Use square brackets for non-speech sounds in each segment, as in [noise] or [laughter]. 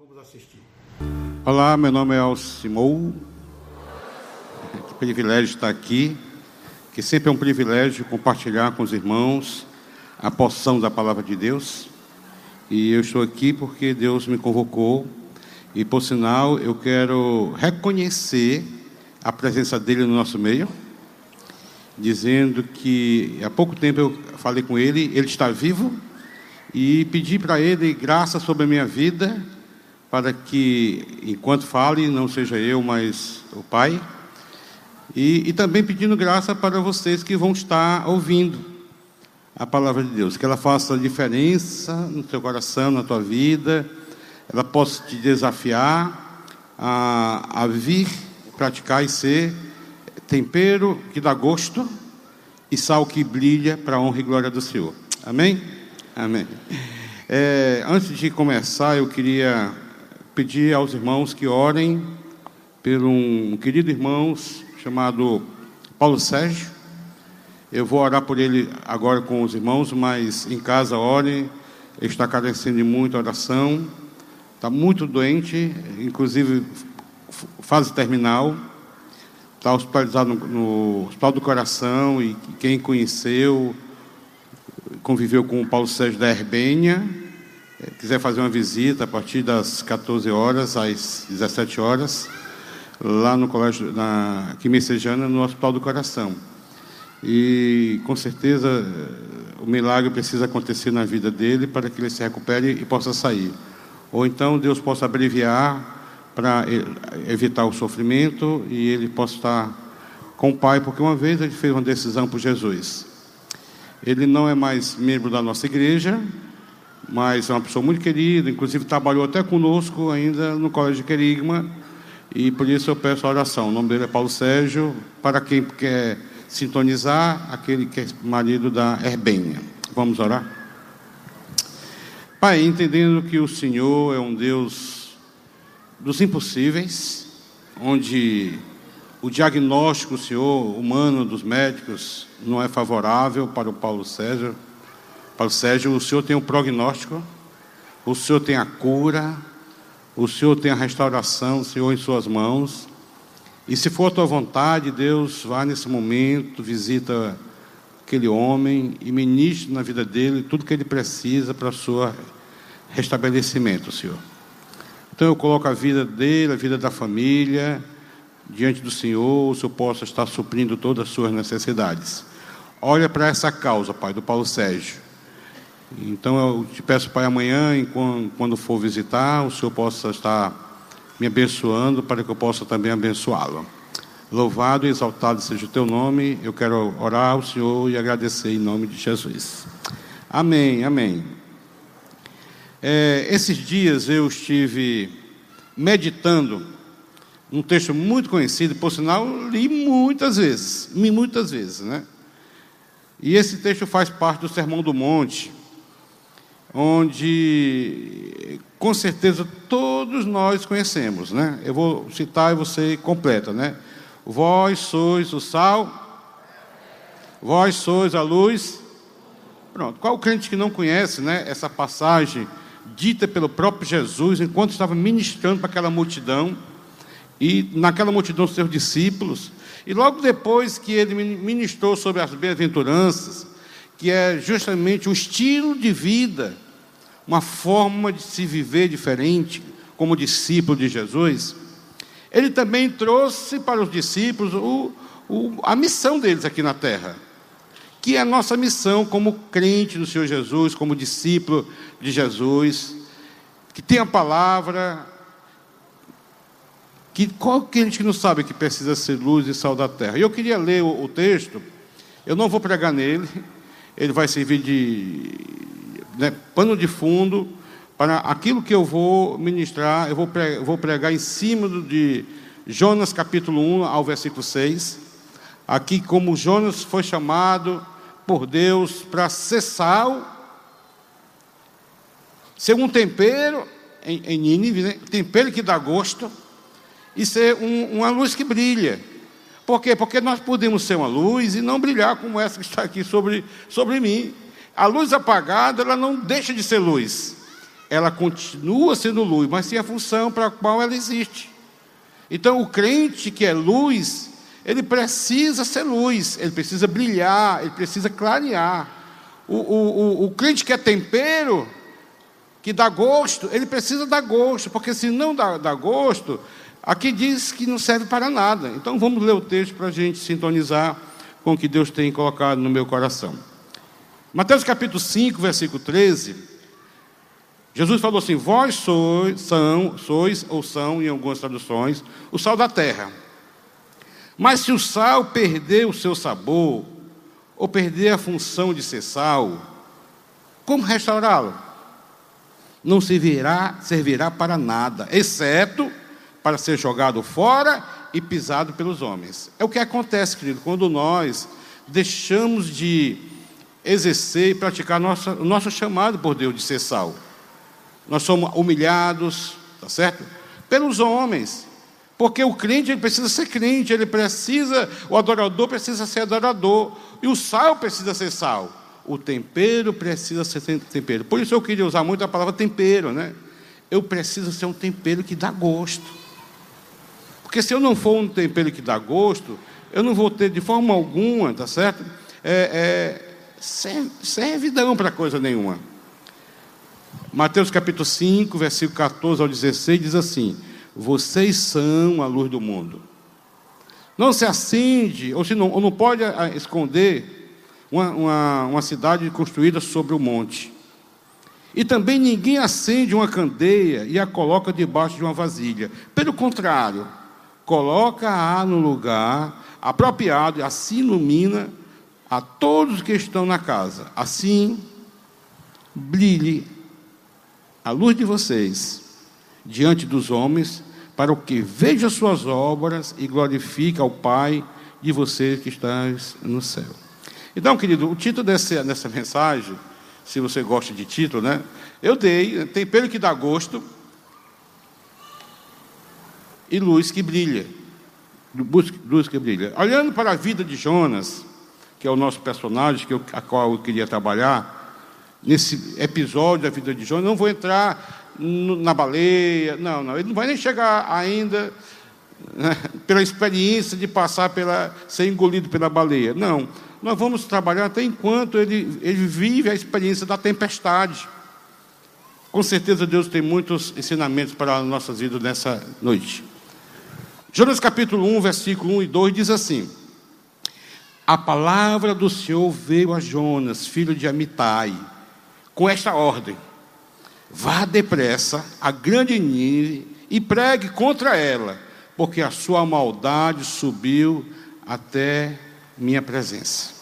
Vamos assistir. Olá, meu nome é Alcimou. Que privilégio estar aqui. Que sempre é um privilégio compartilhar com os irmãos a porção da palavra de Deus. E eu estou aqui porque Deus me convocou. E por sinal, eu quero reconhecer a presença dele no nosso meio, dizendo que há pouco tempo eu falei com ele, ele está vivo, e pedi para ele graça sobre a minha vida para que, enquanto fale, não seja eu, mas o Pai. E, e, também pedindo graça para vocês que vão estar ouvindo a palavra de Deus, que ela faça diferença no teu coração, na tua vida, ela possa te desafiar a, a vir praticar e ser tempero que dá gosto e sal que brilha para a honra e glória do Senhor. Amém? Amém. É, antes de começar, eu queria pedir aos irmãos que orem por um querido irmão chamado Paulo Sérgio. Eu vou orar por ele agora com os irmãos, mas em casa orem. Ele está carecendo de muita oração. Está muito doente, inclusive fase terminal. Está hospitalizado no, Hospital do Coração e quem conheceu, conviveu com o Paulo Sérgio da Herbênia quiser fazer uma visita a partir das 14 horas às 17 horas, lá no colégio, na Quimessejana, no Hospital do Coração. E com certeza o milagre precisa acontecer na vida dele para que ele se recupere e possa sair. Ou então Deus possa abreviar para evitar o sofrimento e ele possa estar com o Pai, porque uma vez ele fez uma decisão por Jesus. Ele não é mais membro da nossa igreja, mas é uma pessoa muito querida, inclusive trabalhou até conosco ainda no Colégio Querigma, e por isso eu peço a oração. O nome dele é Paulo Sérgio, para quem quer sintonizar, aquele que é marido da Herbenha. Vamos orar? Pai, entendendo que o Senhor é um Deus dos impossíveis, onde o diagnóstico, Senhor, humano dos médicos não é favorável para o Paulo Sérgio, Paulo Sérgio, o Senhor tem o prognóstico, o Senhor tem a cura, o Senhor tem a restauração, o Senhor em suas mãos. E se for a tua vontade, Deus, vá nesse momento, visita aquele homem e ministre na vida dele tudo que ele precisa para o seu restabelecimento, Senhor. Então eu coloco a vida dele, a vida da família, diante do Senhor, o Senhor possa estar suprindo todas as suas necessidades. Olha para essa causa, Pai, do Paulo Sérgio. Então eu te peço, Pai, amanhã, quando for visitar, o Senhor possa estar me abençoando para que eu possa também abençoá-lo. Louvado e exaltado seja o teu nome. Eu quero orar ao Senhor e agradecer em nome de Jesus. Amém, amém. É, esses dias eu estive meditando um texto muito conhecido, por sinal, li muitas vezes, muitas vezes, né? E esse texto faz parte do Sermão do Monte onde com certeza todos nós conhecemos, né? Eu vou citar e você completa, né? Vós sois o sal, vós sois a luz. Pronto. Qual crente que não conhece, né? Essa passagem dita pelo próprio Jesus enquanto estava ministrando para aquela multidão e naquela multidão seus discípulos e logo depois que ele ministrou sobre as bem-aventuranças que é justamente um estilo de vida, uma forma de se viver diferente, como discípulo de Jesus, ele também trouxe para os discípulos o, o, a missão deles aqui na terra, que é a nossa missão como crente do Senhor Jesus, como discípulo de Jesus, que tem a palavra, que qual crente que não sabe que precisa ser luz e sal da terra? E eu queria ler o, o texto, eu não vou pregar nele, ele vai servir de né, pano de fundo para aquilo que eu vou ministrar, eu vou pregar, em cima de Jonas capítulo 1 ao versículo 6. Aqui, como Jonas foi chamado por Deus para ser sal, ser um tempero em, em Nínive, né? tempero que dá gosto, e ser um, uma luz que brilha. Por quê? Porque nós podemos ser uma luz e não brilhar como essa que está aqui sobre, sobre mim. A luz apagada, ela não deixa de ser luz. ela continua sendo luz, mas tem a função para a qual ela existe. Então, o crente que é luz, ele precisa ser luz, ele precisa brilhar, ele precisa clarear. O, o, o, o crente que é tempero, que dá gosto, ele precisa dar gosto, porque se não dá, dá gosto, aqui diz que não serve para nada. Então vamos ler o texto para a gente sintonizar com o que Deus tem colocado no meu coração. Mateus capítulo 5, versículo 13. Jesus falou assim: Vós sois, são, sois ou são, em algumas traduções, o sal da terra. Mas se o sal perder o seu sabor, ou perder a função de ser sal, como restaurá-lo? Não servirá, servirá para nada, exceto para ser jogado fora e pisado pelos homens. É o que acontece, querido, quando nós deixamos de exercer e praticar nossa, o nosso chamado por Deus de ser sal. Nós somos humilhados, tá certo? Pelos homens. Porque o crente ele precisa ser crente, ele precisa, o adorador precisa ser adorador, e o sal precisa ser sal. O tempero precisa ser tempero. Por isso eu queria usar muito a palavra tempero, né? Eu preciso ser um tempero que dá gosto. Porque se eu não for um tempero que dá gosto, eu não vou ter de forma alguma, tá certo? É, é, servidão para coisa nenhuma. Mateus capítulo 5, versículo 14 ao 16 diz assim: Vocês são a luz do mundo. Não se acende, ou, se não, ou não pode ah, esconder uma, uma, uma cidade construída sobre o monte. E também ninguém acende uma candeia e a coloca debaixo de uma vasilha. Pelo contrário, coloca-a no lugar apropriado e assim ilumina a todos que estão na casa. Assim, brilhe a luz de vocês diante dos homens, para o que veja suas obras e glorifique ao Pai de vocês que estás no céu. Então, querido, o título dessa, mensagem, se você gosta de título, né? Eu dei, tem pelo que dá gosto e luz que brilha. Luz que brilha. Olhando para a vida de Jonas, que é o nosso personagem, que eu, a qual eu queria trabalhar, nesse episódio da vida de Jonas, não vou entrar no, na baleia, não, não, ele não vai nem chegar ainda né, pela experiência de passar pela, ser engolido pela baleia, não, nós vamos trabalhar até enquanto ele, ele vive a experiência da tempestade. Com certeza Deus tem muitos ensinamentos para as nossas vidas nessa noite. Jonas capítulo 1, versículo 1 e 2 diz assim: A palavra do Senhor veio a Jonas, filho de Amitai, com esta ordem: Vá depressa a grande Nínive e pregue contra ela, porque a sua maldade subiu até minha presença.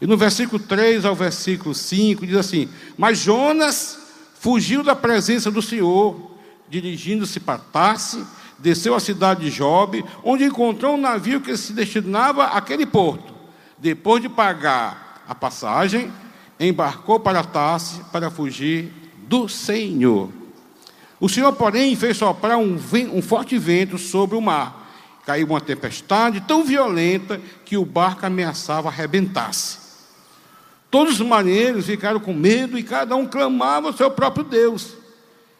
E no versículo 3 ao versículo 5 diz assim: Mas Jonas fugiu da presença do Senhor, dirigindo-se para Tarse, desceu à cidade de Jobe, onde encontrou um navio que se destinava àquele porto. Depois de pagar a passagem, embarcou para Tarse para fugir do Senhor. O Senhor, porém, fez soprar um, um forte vento sobre o mar. Caiu uma tempestade tão violenta que o barco ameaçava arrebentar-se. Todos os marinheiros ficaram com medo e cada um clamava ao seu próprio Deus.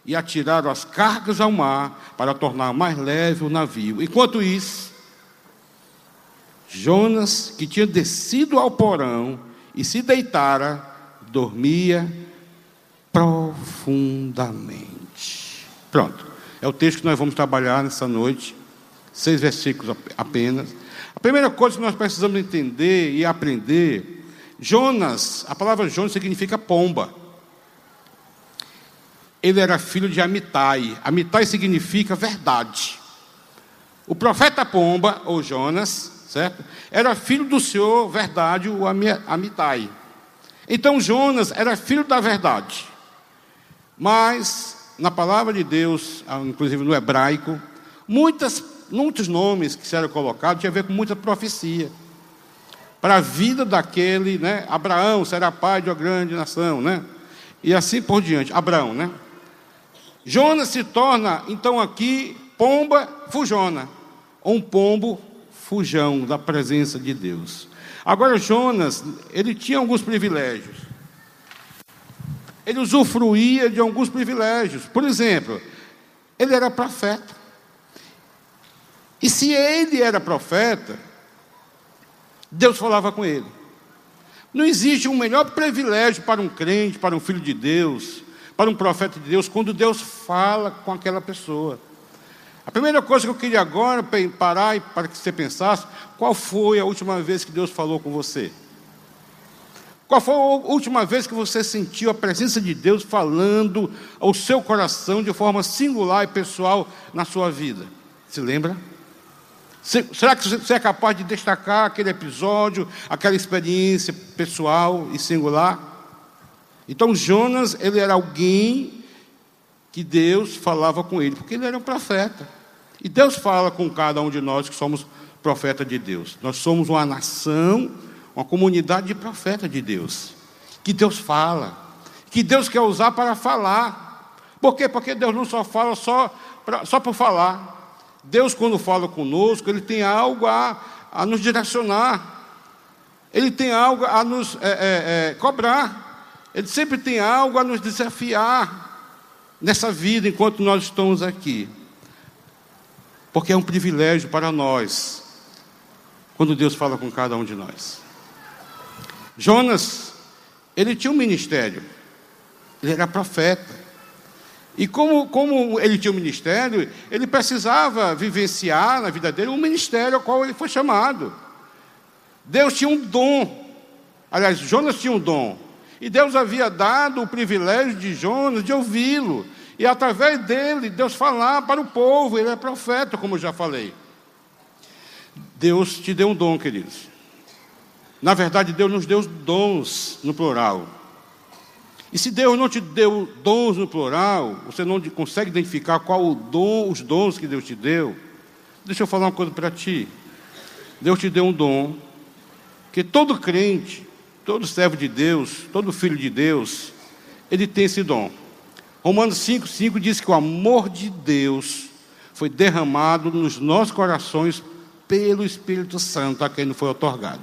E atiraram as cargas ao mar para tornar mais leve o navio. Enquanto isso, Jonas, que tinha descido ao porão, e se deitara, dormia profundamente. Pronto. É o texto que nós vamos trabalhar nessa noite. Seis versículos apenas. A primeira coisa que nós precisamos entender e aprender: Jonas, a palavra Jonas significa pomba. Ele era filho de Amitai. Amitai significa verdade. O profeta Pomba, ou Jonas, certo? Era filho do Senhor, verdade, o Amitai. Então Jonas era filho da verdade. Mas, na palavra de Deus, ah, inclusive no hebraico, muitas, muitos nomes que serão colocados tinham a ver com muita profecia. Para a vida daquele, né? Abraão será pai de uma grande nação, né? E assim por diante. Abraão, né? Jonas se torna, então, aqui, pomba fujona. Um pombo fujão da presença de Deus. Agora, Jonas, ele tinha alguns privilégios. ele usufruía de alguns privilégios. Por exemplo, ele era profeta. E se ele era profeta, Deus falava com ele. Não existe um melhor privilégio para um crente, para um filho de Deus, para um profeta de Deus, quando Deus fala com aquela pessoa. A primeira coisa que eu queria agora parar para que você pensasse, qual foi a última vez que Deus falou com você? Qual foi a última vez que você sentiu a presença de Deus falando ao seu coração de forma singular e pessoal na sua vida? Se lembra? Será que você é capaz de destacar aquele episódio, aquela experiência pessoal e singular? Então Jonas, ele era alguém que Deus falava com ele, porque ele era um profeta. E Deus fala com cada um de nós que somos profeta de Deus. Nós somos uma nação, uma comunidade de profeta de Deus. Que Deus fala, que Deus quer usar para falar. Por quê? Porque Deus não só fala só, pra, só por falar. Deus, quando fala conosco, Ele tem algo a, a nos direcionar, Ele tem algo a nos é, é, é, cobrar, Ele sempre tem algo a nos desafiar nessa vida enquanto nós estamos aqui. Porque é um privilégio para nós, quando Deus fala com cada um de nós. Jonas, ele tinha um ministério, ele era profeta. E como, como ele tinha um ministério, ele precisava vivenciar na vida dele um ministério ao qual ele foi chamado. Deus tinha um dom. Aliás, Jonas tinha um dom. E Deus havia dado o privilégio de Jonas de ouvi-lo. E através dele, Deus falar para o povo. Ele é profeta, como já falei. Deus te deu um dom, queridos. Na verdade, Deus nos deu dons no plural. E se Deus não te deu dons no plural, você não consegue identificar qual o dom, os dons que Deus te deu. Deixa eu falar uma coisa para ti. Deus te deu um dom que todo crente, todo servo de Deus, todo filho de Deus, ele tem esse dom. Romanos 5,5 diz que o amor de Deus foi derramado nos nossos corações pelo Espírito Santo, a quem não foi otorgado.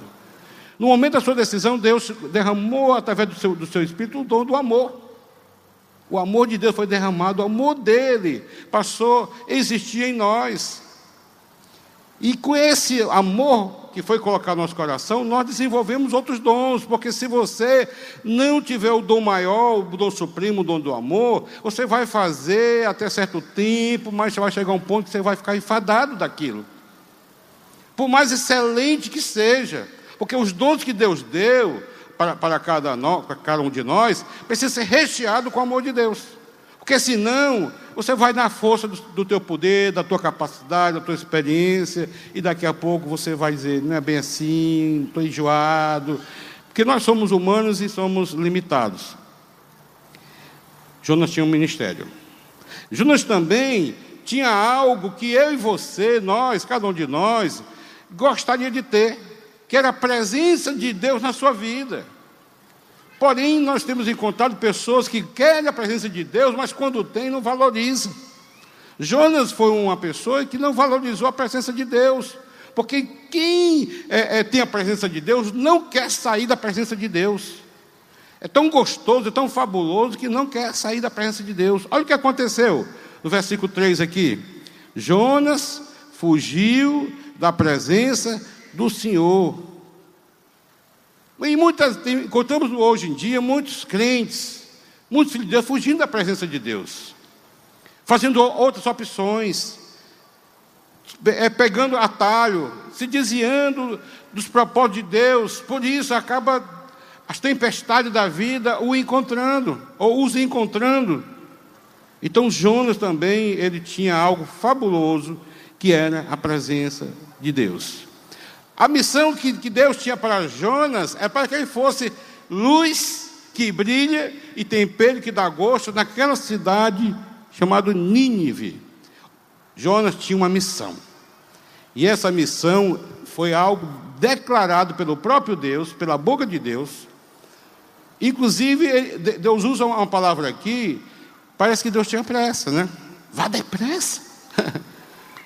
No momento da sua decisão, Deus derramou através do seu, do seu Espírito o dom do amor. O amor de Deus foi derramado, o amor dele passou a existir em nós. E com esse amor que foi colocado no nosso coração, nós desenvolvemos outros dons, porque se você não tiver o dom maior, o dom supremo, o dom do amor, você vai fazer até certo tempo, mas vai chegar um ponto que você vai ficar enfadado daquilo. Por mais excelente que seja, porque os dons que Deus deu para, para, cada, no, para cada um de nós precisa ser recheado com o amor de Deus. Porque senão você vai na força do, do teu poder, da tua capacidade, da tua experiência, e daqui a pouco você vai dizer, não é bem assim, estou enjoado. Porque nós somos humanos e somos limitados. Jonas tinha um ministério. Jonas também tinha algo que eu e você, nós, cada um de nós, gostaria de ter que era a presença de Deus na sua vida. Porém, nós temos encontrado pessoas que querem a presença de Deus, mas quando tem, não valorizam. Jonas foi uma pessoa que não valorizou a presença de Deus, porque quem é, é, tem a presença de Deus não quer sair da presença de Deus. É tão gostoso, é tão fabuloso que não quer sair da presença de Deus. Olha o que aconteceu no versículo 3 aqui. Jonas fugiu da presença do Senhor. E muitas, encontramos hoje em dia muitos crentes, muitos Deus fugindo da presença de Deus, fazendo outras opções, é, pegando atalho, se desviando dos propósitos de Deus, por isso acaba as tempestades da vida o encontrando, ou os encontrando. Então Jonas também, ele tinha algo fabuloso, que era a presença de Deus. A missão que, que Deus tinha para Jonas é para que ele fosse luz que brilha e tempero que dá gosto naquela cidade chamada Nínive. Jonas tinha uma missão. E essa missão foi algo declarado pelo próprio Deus, pela boca de Deus. Inclusive, Deus usa uma palavra aqui, parece que Deus tinha pressa, né? Vá depressa. [laughs]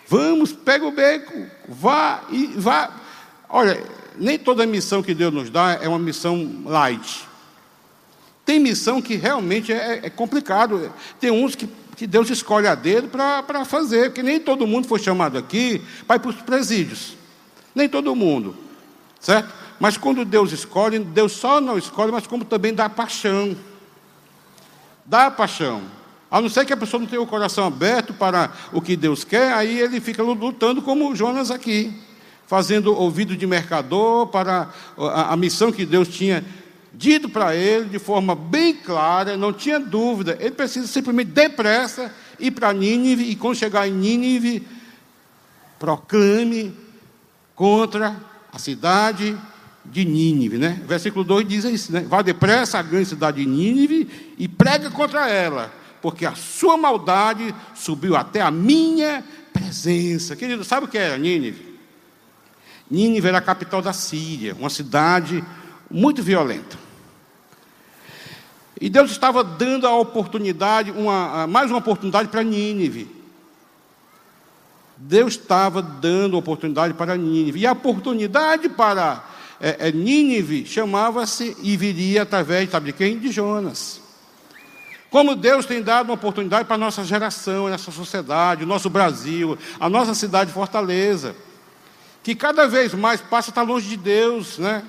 Vamos, pega o beco, vá e vá. Olha, nem toda missão que Deus nos dá é uma missão light. Tem missão que realmente é, é complicado. Tem uns que, que Deus escolhe a dedo para fazer, porque nem todo mundo foi chamado aqui para para os presídios. Nem todo mundo. Certo? Mas quando Deus escolhe, Deus só não escolhe, mas como também dá paixão. Dá paixão. A não ser que a pessoa não tenha o coração aberto para o que Deus quer, aí ele fica lutando como Jonas aqui, fazendo ouvido de mercador para a, a missão que Deus tinha dito para ele de forma bem clara, não tinha dúvida. Ele precisa simplesmente depressa ir para Nínive e quando chegar em Nínive, proclame contra a cidade de Nínive, né? Versículo 2 diz isso, né? Vá depressa à grande cidade de Nínive e prega contra ela, porque a sua maldade subiu até a minha presença. Querido, sabe o que era Nínive? Nínive era a capital da Síria, uma cidade muito violenta. E Deus estava dando a oportunidade, uma, mais uma oportunidade para Nínive. Deus estava dando oportunidade para Nínive. E a oportunidade para é, é, Nínive chamava-se e viria através, sabe de quem? De Jonas. Como Deus tem dado uma oportunidade para a nossa geração, a nossa sociedade, o nosso Brasil, a nossa cidade Fortaleza, que cada vez mais passa a estar longe de Deus, né?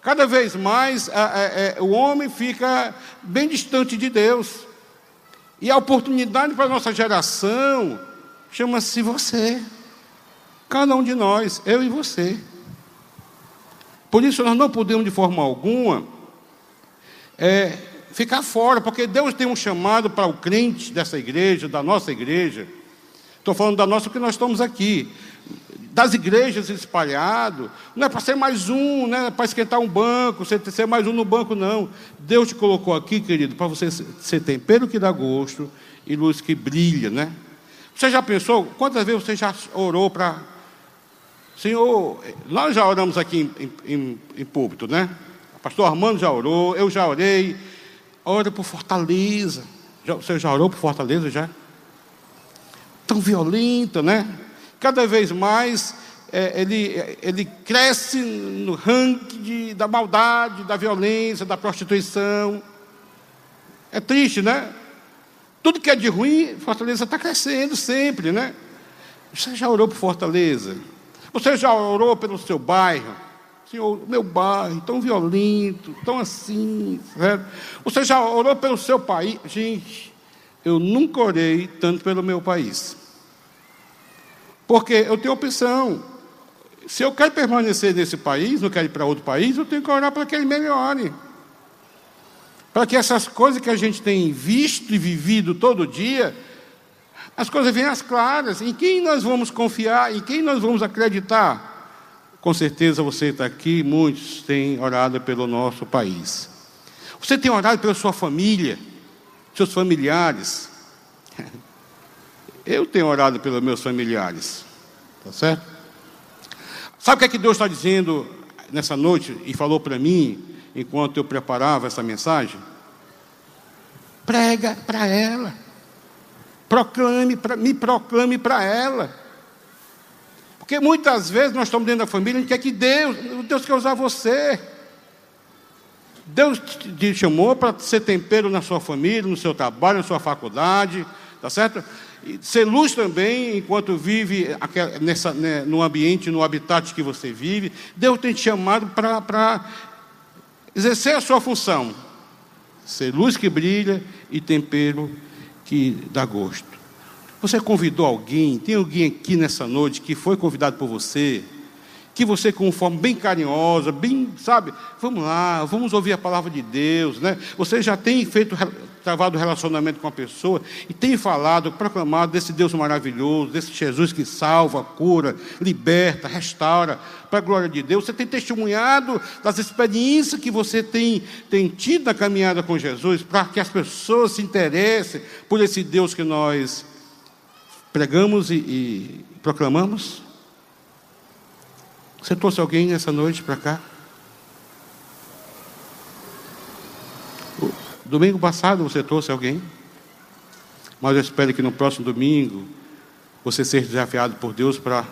Cada vez mais é, é, o homem fica bem distante de Deus. E a oportunidade para a nossa geração chama-se você. Cada um de nós, eu e você. Por isso nós não podemos de forma alguma é, ficar fora, porque Deus tem um chamado para o crente dessa igreja, da nossa igreja. Estou falando da nossa porque nós estamos aqui. Das igrejas espalhadas, não é para ser mais um, não é para esquentar um banco, ser mais um no banco, não. Deus te colocou aqui, querido, para você ser tempero que dá gosto e luz que brilha, né? Você já pensou, quantas vezes você já orou para Senhor, nós já oramos aqui em, em, em púlpito, né? O pastor Armando já orou, eu já orei. Ora por Fortaleza. Já, você já orou por Fortaleza já? Tão violenta, né? Cada vez mais é, ele, ele cresce no ranking de, da maldade, da violência, da prostituição. É triste, né? Tudo que é de ruim, Fortaleza está crescendo sempre, né? Você já orou por Fortaleza? Você já orou pelo seu bairro? Senhor, meu bairro, tão violento, tão assim. Certo? Você já orou pelo seu país? Gente, eu nunca orei tanto pelo meu país. Porque eu tenho opção. Se eu quero permanecer nesse país, não quero ir para outro país, eu tenho que orar para que ele melhore. Para que essas coisas que a gente tem visto e vivido todo dia, as coisas vêm às claras. Em quem nós vamos confiar? Em quem nós vamos acreditar? Com certeza você está aqui, muitos têm orado pelo nosso país. Você tem orado pela sua família, seus familiares. Eu tenho orado pelos meus familiares. Tá certo? Sabe o que é que Deus está dizendo nessa noite e falou para mim enquanto eu preparava essa mensagem? Prega para ela. Proclame, pra, me proclame para ela. Porque muitas vezes nós estamos dentro da família, a gente quer que Deus, Deus quer usar você. Deus te chamou para ser tempero na sua família, no seu trabalho, na sua faculdade, tá certo? Ser luz também enquanto vive nessa, né, no ambiente, no habitat que você vive. Deus tem te chamado para exercer a sua função. Ser luz que brilha e tempero que dá gosto. Você convidou alguém, tem alguém aqui nessa noite que foi convidado por você, que você com forma bem carinhosa, bem, sabe, vamos lá, vamos ouvir a palavra de Deus, né? Você já tem feito travado relacionamento com a pessoa e tem falado, proclamado desse Deus maravilhoso, desse Jesus que salva, cura, liberta, restaura, para a glória de Deus. Você tem testemunhado das experiências que você tem, tem tido na caminhada com Jesus, para que as pessoas se interessem por esse Deus que nós pregamos e, e proclamamos? Você trouxe alguém essa noite para cá? Domingo passado você trouxe alguém, mas eu espero que no próximo domingo você seja desafiado por Deus para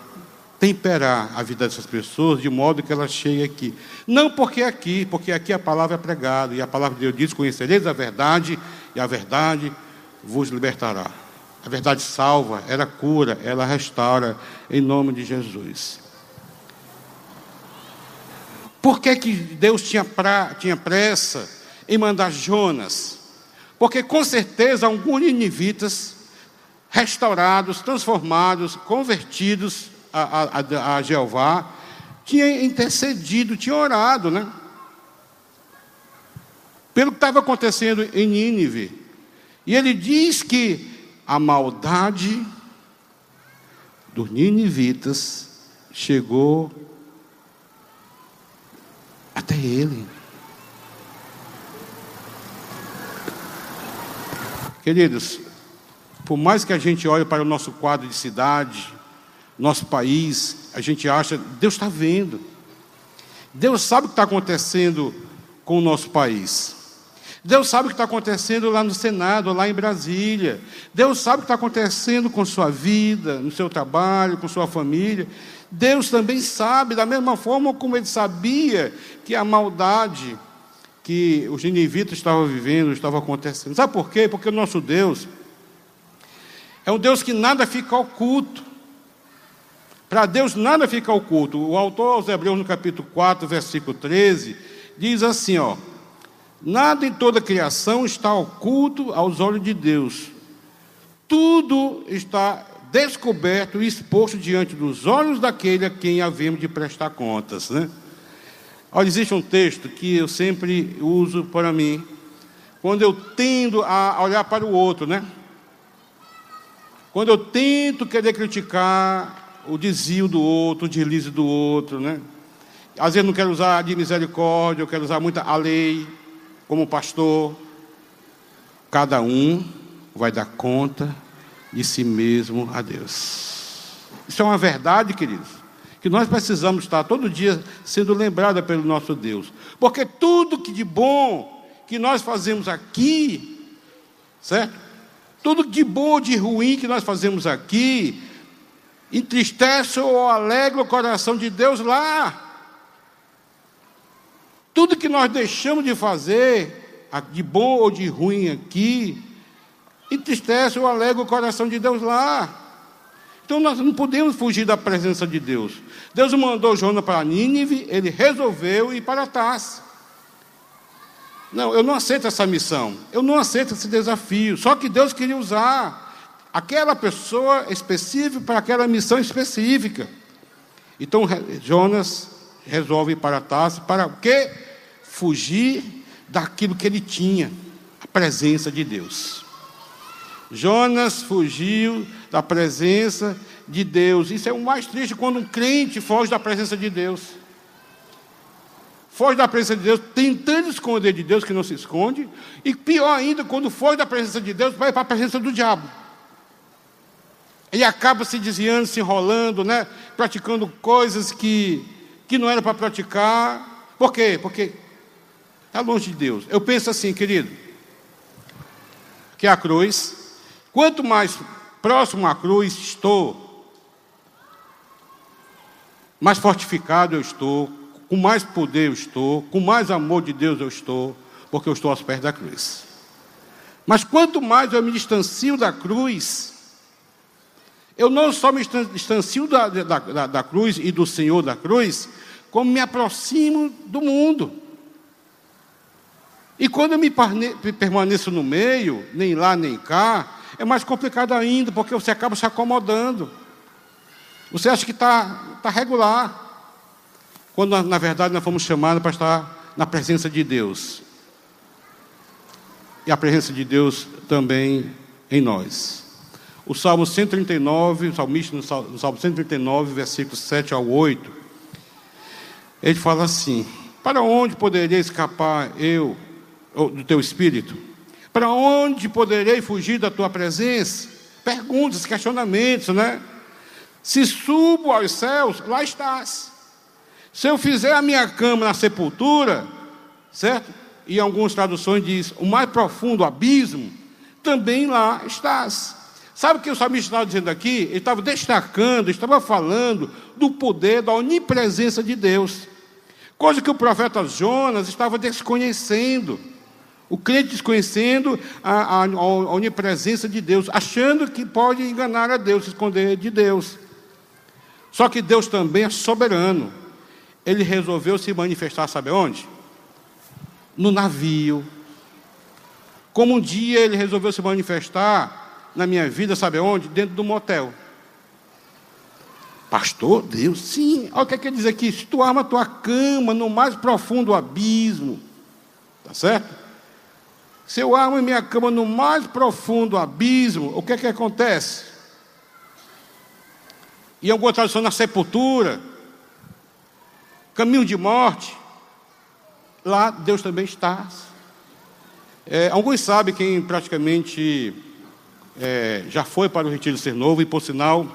temperar a vida dessas pessoas de modo que elas cheguem aqui. Não porque aqui, porque aqui a palavra é pregada e a palavra de Deus diz: Conhecereis a verdade e a verdade vos libertará. A verdade salva, ela cura, ela restaura, em nome de Jesus. Por que, que Deus tinha, pra, tinha pressa em mandar Jonas? Porque com certeza alguns ninivitas restaurados, transformados, convertidos a, a, a Jeová, tinha intercedido, tinha orado, né? Pelo que estava acontecendo em Nínive. E ele diz que a maldade dos ninivitas chegou até ele. Queridos, por mais que a gente olhe para o nosso quadro de cidade, nosso país, a gente acha, Deus está vendo. Deus sabe o que está acontecendo com o nosso país. Deus sabe o que está acontecendo lá no Senado, lá em Brasília. Deus sabe o que está acontecendo com sua vida, no seu trabalho, com sua família. Deus também sabe, da mesma forma como ele sabia que a maldade que os ninivitas estavam vivendo estava acontecendo. Sabe por quê? Porque o nosso Deus é um Deus que nada fica oculto. Para Deus nada fica oculto. O autor aos Hebreus, no capítulo 4, versículo 13, diz assim: ó. Nada em toda a criação está oculto aos olhos de Deus. Tudo está descoberto e exposto diante dos olhos daquele a quem havemos de prestar contas. Né? Olha, existe um texto que eu sempre uso para mim, quando eu tendo a olhar para o outro, né? Quando eu tento querer criticar o desvio do outro, o deslize do outro, né? Às vezes não quero usar de misericórdia, eu quero usar muito a lei como pastor, cada um vai dar conta de si mesmo a Deus. Isso é uma verdade, queridos, que nós precisamos estar todo dia sendo lembrada pelo nosso Deus. Porque tudo que de bom que nós fazemos aqui, certo? Tudo de bom ou de ruim que nós fazemos aqui, entristece ou alegra o coração de Deus lá. Tudo que nós deixamos de fazer, de bom ou de ruim aqui, entristece ou alegra o coração de Deus lá. Então nós não podemos fugir da presença de Deus. Deus mandou Jonas para Nínive, ele resolveu ir para Tars. Não, eu não aceito essa missão. Eu não aceito esse desafio. Só que Deus queria usar aquela pessoa específica para aquela missão específica. Então Jonas resolve ir para Tarso para o quê? Fugir daquilo que ele tinha, a presença de Deus. Jonas fugiu da presença de Deus. Isso é o mais triste quando um crente foge da presença de Deus. Foge da presença de Deus, tentando esconder de Deus que não se esconde, e pior ainda, quando foge da presença de Deus, vai para a presença do diabo. Ele acaba se desviando, se enrolando, né? praticando coisas que que não era para praticar. Por quê? Porque está longe de Deus. Eu penso assim, querido, que a cruz, quanto mais próximo à cruz estou, mais fortificado eu estou, com mais poder eu estou, com mais amor de Deus eu estou, porque eu estou aos pés da cruz. Mas quanto mais eu me distancio da cruz, eu não só me distancio da, da, da, da cruz e do Senhor da cruz, como me aproximo do mundo. E quando eu me permaneço no meio, nem lá nem cá, é mais complicado ainda, porque você acaba se acomodando. Você acha que está tá regular. Quando na verdade nós fomos chamados para estar na presença de Deus. E a presença de Deus também em nós. O Salmo 139, o salmista no Salmo 139, versículos 7 ao 8, ele fala assim: Para onde poderia escapar eu do teu espírito? Para onde poderei fugir da tua presença? Perguntas, questionamentos, né? Se subo aos céus, lá estás. Se eu fizer a minha cama na sepultura, certo? E algumas traduções diz, o mais profundo abismo, também lá estás. Sabe o que o salmista estava dizendo aqui? Ele estava destacando, estava falando do poder, da onipresença de Deus. Coisa que o profeta Jonas estava desconhecendo. O crente desconhecendo a, a, a, onipresença de Deus, achando que pode enganar a Deus, esconder de Deus. Só que Deus também é soberano. Ele resolveu se manifestar, sabe onde? No navio. Como um dia ele resolveu se manifestar na minha vida, sabe onde? Dentro do motel. Pastor, Deus, sim. Olha o que é que ele diz aqui: se tu arma a tua cama no mais profundo abismo, tá certo? Se eu armo minha cama no mais profundo abismo, o que é que acontece? Em alguma tradução, na sepultura, caminho de morte, lá Deus também está. É, alguns sabem quem praticamente é, já foi para o Retiro Ser Novo, e por sinal,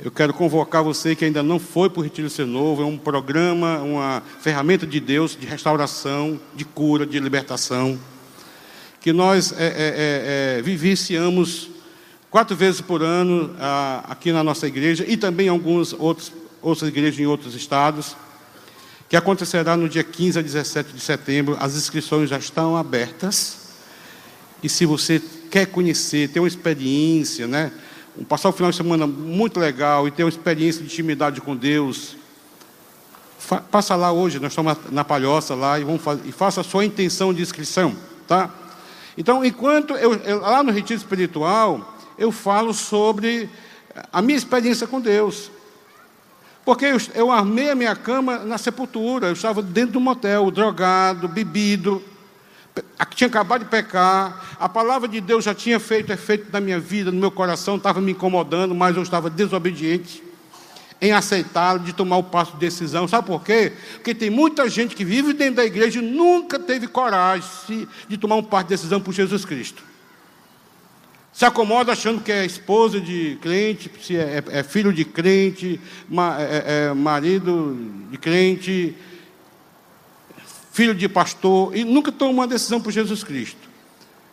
eu quero convocar você que ainda não foi para o Retiro Ser Novo, é um programa, uma ferramenta de Deus de restauração, de cura, de libertação que nós é, é, é, é, vivenciamos quatro vezes por ano a, aqui na nossa igreja e também em algumas outras igrejas em outros estados, que acontecerá no dia 15 a 17 de setembro. As inscrições já estão abertas. E se você quer conhecer, ter uma experiência, né? Passar o final de semana muito legal e ter uma experiência de intimidade com Deus, passa lá hoje, nós estamos na palhoça lá e, vamos fazer, e faça a sua intenção de inscrição, tá? Então, enquanto eu, eu, lá no retiro espiritual, eu falo sobre a minha experiência com Deus. Porque eu, eu armei a minha cama na sepultura, eu estava dentro do motel, drogado, bebido, tinha acabado de pecar, a palavra de Deus já tinha feito efeito na minha vida, no meu coração, estava me incomodando, mas eu estava desobediente em aceitá-lo, de tomar o passo de decisão. Sabe por quê? Porque tem muita gente que vive dentro da igreja e nunca teve coragem de tomar um passo de decisão por Jesus Cristo. Se acomoda achando que é esposa de crente, se é, é, é filho de crente, ma, é, é, marido de crente, filho de pastor, e nunca toma uma decisão por Jesus Cristo.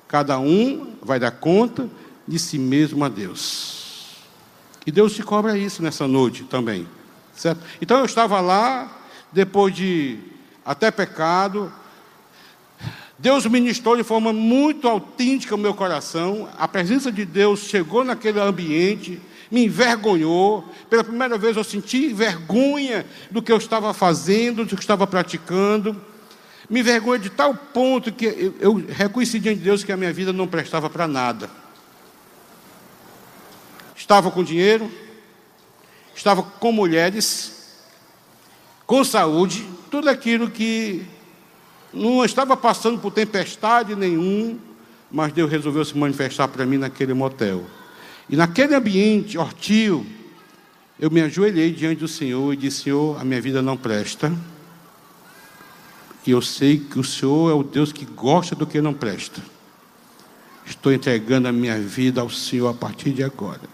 Cada um vai dar conta de si mesmo a Deus. E Deus te cobra isso nessa noite também. Certo? Então eu estava lá, depois de até pecado, Deus ministrou de forma muito autêntica o meu coração, a presença de Deus chegou naquele ambiente, me envergonhou. Pela primeira vez eu senti vergonha do que eu estava fazendo, do que estava praticando. Me envergonha de tal ponto que eu, eu reconheci diante de Deus que a minha vida não prestava para nada estava com dinheiro, estava com mulheres, com saúde, tudo aquilo que não estava passando por tempestade nenhum, mas Deus resolveu se manifestar para mim naquele motel. E naquele ambiente hortil, eu me ajoelhei diante do Senhor e disse: Senhor, a minha vida não presta. E eu sei que o Senhor é o Deus que gosta do que não presta. Estou entregando a minha vida ao Senhor a partir de agora.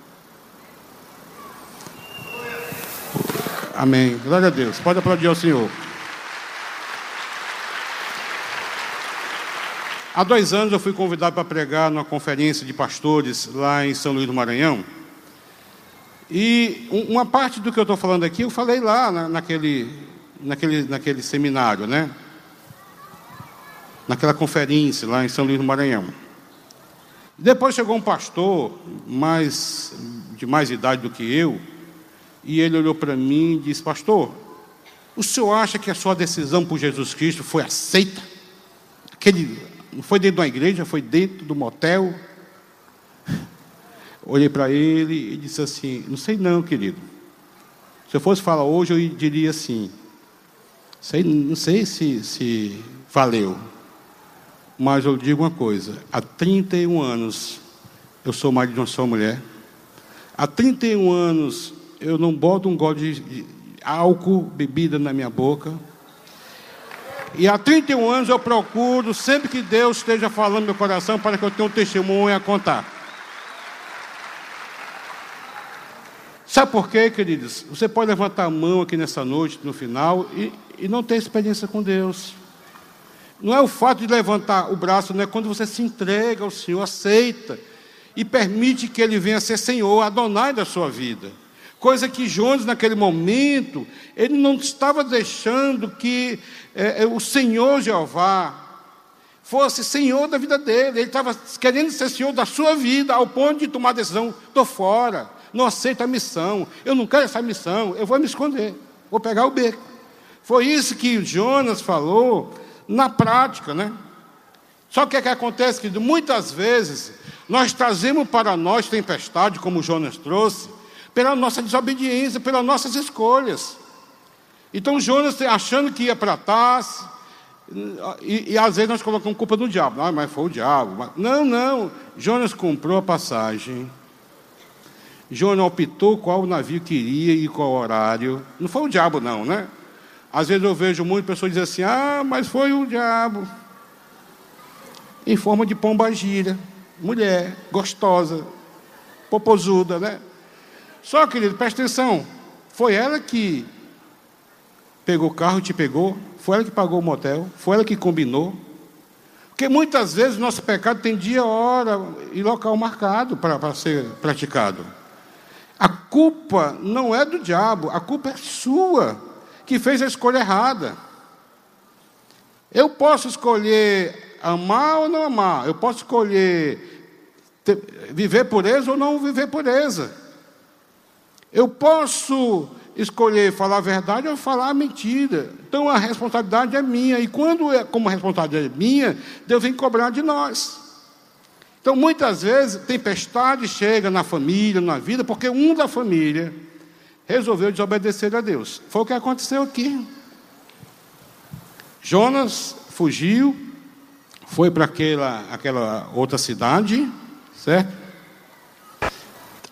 Amém. Glória a Deus. Pode aplaudir ao Senhor. Há dois anos eu fui convidado para pregar numa conferência de pastores lá em São Luís do Maranhão. E uma parte do que eu estou falando aqui, eu falei lá na, naquele, naquele, naquele seminário, né? Naquela conferência lá em São Luís do Maranhão. Depois chegou um pastor mais, de mais idade do que eu, e ele olhou para mim e disse: Pastor, o senhor acha que a sua decisão por Jesus Cristo foi aceita? Aquele, não foi dentro da igreja, foi dentro do motel? [laughs] Olhei para ele e disse assim: Não sei não, querido. Se eu fosse falar hoje, eu diria assim: sei, Não sei se, se valeu. Mas eu digo uma coisa: há 31 anos eu sou marido de uma só mulher. Há 31 anos eu não boto um gole de álcool, bebida na minha boca. E há 31 anos eu procuro, sempre que Deus esteja falando no meu coração, para que eu tenha um testemunho a contar. Sabe por quê, queridos? Você pode levantar a mão aqui nessa noite, no final, e, e não ter experiência com Deus. Não é o fato de levantar o braço, não é quando você se entrega ao Senhor, aceita e permite que ele venha ser Senhor, Adonai da sua vida. Coisa que Jonas, naquele momento, ele não estava deixando que é, é, o Senhor Jeová fosse Senhor da vida dele. Ele estava querendo ser Senhor da sua vida, ao ponto de tomar decisão: estou fora, não aceito a missão, eu não quero essa missão, eu vou me esconder, vou pegar o beco. Foi isso que Jonas falou na prática, né? Só que o que acontece, que muitas vezes nós trazemos para nós tempestade, como Jonas trouxe, pela nossa desobediência, pelas nossas escolhas. Então Jonas achando que ia para Tars, e, e, às vezes nós colocamos culpa no diabo. Ah, mas foi o diabo. Não, não. Jonas comprou a passagem. Jonas optou qual navio queria e qual horário. Não foi o diabo, não, né? Às vezes eu vejo muitas pessoas dizer assim: ah, mas foi o diabo. Em forma de pomba gira, mulher, gostosa, popozuda, né? Só, querido, presta atenção. Foi ela que pegou o carro e te pegou, foi ela que pagou o motel, foi ela que combinou. Porque muitas vezes o nosso pecado tem dia, hora e local marcado para ser praticado. A culpa não é do diabo, a culpa é sua, que fez a escolha errada. Eu posso escolher amar ou não amar, eu posso escolher ter, viver pureza ou não viver pureza. Eu posso escolher falar a verdade ou falar a mentira. Então a responsabilidade é minha. E quando, é, como a responsabilidade é minha, Deus vem cobrar de nós. Então muitas vezes tempestade chega na família, na vida, porque um da família resolveu desobedecer a Deus. Foi o que aconteceu aqui. Jonas fugiu, foi para aquela, aquela outra cidade, certo?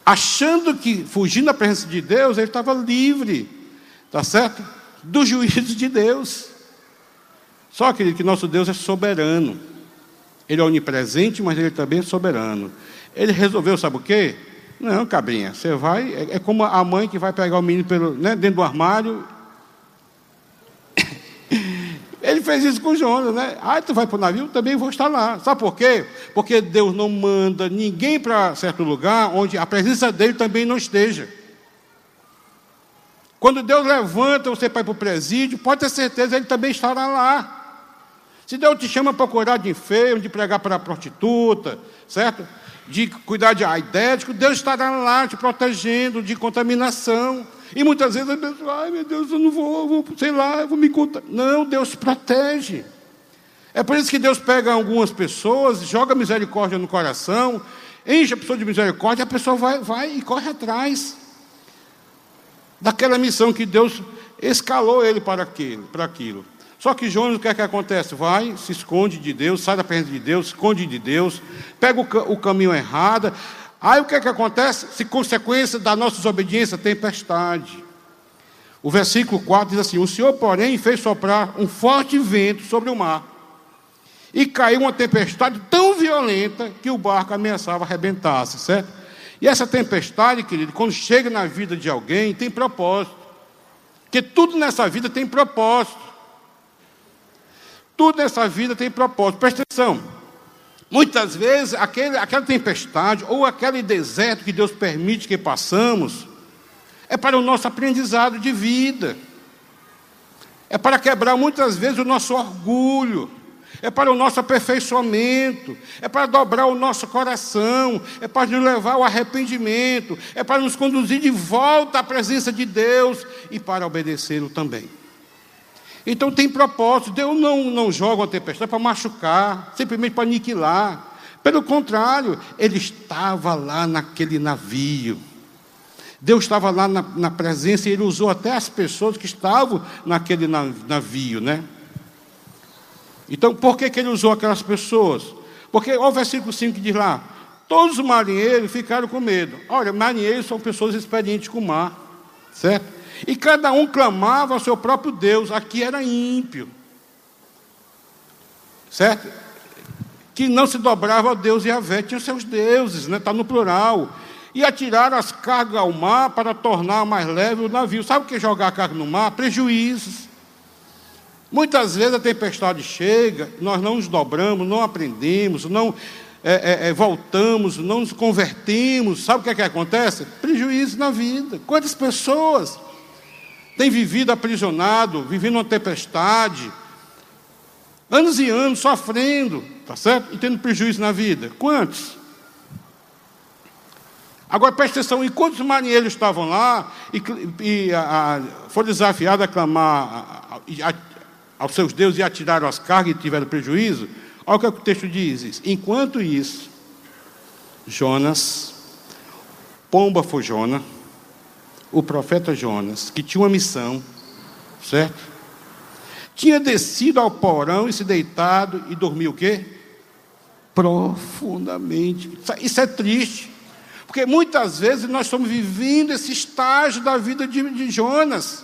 Achando que, fugindo da presença de Deus, ele estava livre, tá certo? Do juízo de Deus. Só que, que nosso Deus é soberano. Ele é onipresente, mas ele também é soberano. Ele resolveu, sabe o quê? Não, cabrinha, você vai. É, é como a mãe que vai pegar o menino pelo, né, dentro do armário ele fez isso com Jonas, né? Ah, tu vai para o navio, também vou estar lá. Sabe por quê? Porque Deus não manda ninguém para certo lugar onde a presença dele também não esteja. Quando Deus levanta você para ir para o presídio, pode ter certeza, ele também estará lá. Se Deus te chama para cuidar de enfermo, de pregar para a prostituta, certo? De cuidar de aidético, Deus estará lá te protegendo de contaminação. E muitas vezes a pessoa, ai meu Deus, eu não vou, vou sei lá, eu vou me contar. Não, Deus protege. É por isso que Deus pega algumas pessoas, joga misericórdia no coração, enche a pessoa de misericórdia, a pessoa vai, vai e corre atrás daquela missão que Deus escalou ele para aquilo. Para aquilo. Só que Jonas, o que é que acontece? Vai, se esconde de Deus, sai da presença de Deus, esconde de Deus, pega o, o caminho errado, Aí o que é que acontece? Se consequência da nossa desobediência, tempestade. O versículo 4 diz assim: O Senhor, porém, fez soprar um forte vento sobre o mar, e caiu uma tempestade tão violenta que o barco ameaçava arrebentar-se, certo? E essa tempestade, querido, quando chega na vida de alguém, tem propósito. Porque tudo nessa vida tem propósito. Tudo nessa vida tem propósito. Presta atenção. Muitas vezes, aquele, aquela tempestade ou aquele deserto que Deus permite que passamos, é para o nosso aprendizado de vida, é para quebrar muitas vezes o nosso orgulho, é para o nosso aperfeiçoamento, é para dobrar o nosso coração, é para nos levar ao arrependimento, é para nos conduzir de volta à presença de Deus e para obedecê-lo também. Então tem propósito. Deus não, não joga uma tempestade para machucar, simplesmente para aniquilar. Pelo contrário, ele estava lá naquele navio. Deus estava lá na, na, presença e ele usou até as pessoas que estavam naquele navio, né? Então, por que, que ele usou aquelas pessoas? Porque, olha o versículo 5 que diz lá: todos os marinheiros ficaram com medo. Olha, marinheiros são pessoas experientes com o mar, certo? E cada um clamava ao seu próprio Deus, aqui era ímpio. Certo? Que não se dobrava ao Deus e a Vé, tinha seus deuses, está né? Tá no plural. E atiraram as cargas ao mar para tornar mais leve o navio. Sabe o que é jogar a carga no mar? Prejuízos. Muitas vezes a tempestade chega, nós não nos dobramos, não aprendemos, não é, é, é, voltamos, não nos convertemos, sabe o que é que acontece? Prejuízo na vida. Quantas pessoas têm vivido aprisionado, vivendo uma tempestade, anos e anos sofrendo, tá certo? E tendo prejuízo na vida. Quantos? Agora preste atenção, enquanto os marinheiros estavam lá e, e a, a, foram desafiados a clamar a, aos seus deuses e atiraram as cargas e tiveram prejuízo, olha o que, é que o texto diz. Enquanto isso, Jonas, pomba foi Jonas, o profeta Jonas, que tinha uma missão, certo? Tinha descido ao porão e se deitado e dormiu o quê? Profundamente. Isso é triste. Porque muitas vezes nós estamos vivendo esse estágio da vida de, de Jonas.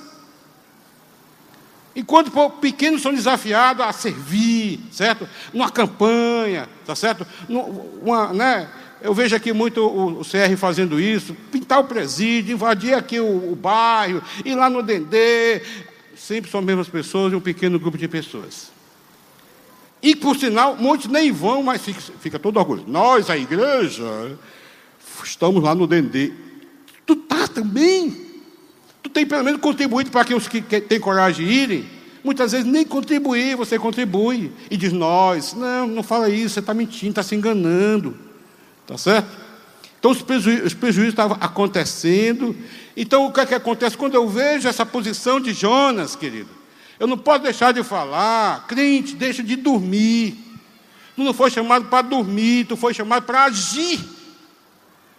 Enquanto pequenos são desafiados a servir, certo? Numa campanha, tá certo? Uma, né? Eu vejo aqui muito o, o CR fazendo isso, pintar o presídio, invadir aqui o, o bairro, ir lá no Dendê. Sempre são as mesmas pessoas e um pequeno grupo de pessoas. E, por sinal, muitos nem vão, mas fica, fica todo orgulho. Nós, a igreja, estamos lá no Dendê. Tu tá também? Tu tem pelo menos contribuído para que os que têm coragem de irem? Muitas vezes nem contribuir, você contribui. E diz nós. Não, não fala isso, você está mentindo, está se enganando. Tá certo? Então os prejuízos, os prejuízos estavam acontecendo. Então o que é que acontece? Quando eu vejo essa posição de Jonas, querido, eu não posso deixar de falar, crente, deixa de dormir. Tu não foi chamado para dormir, tu foi chamado para agir.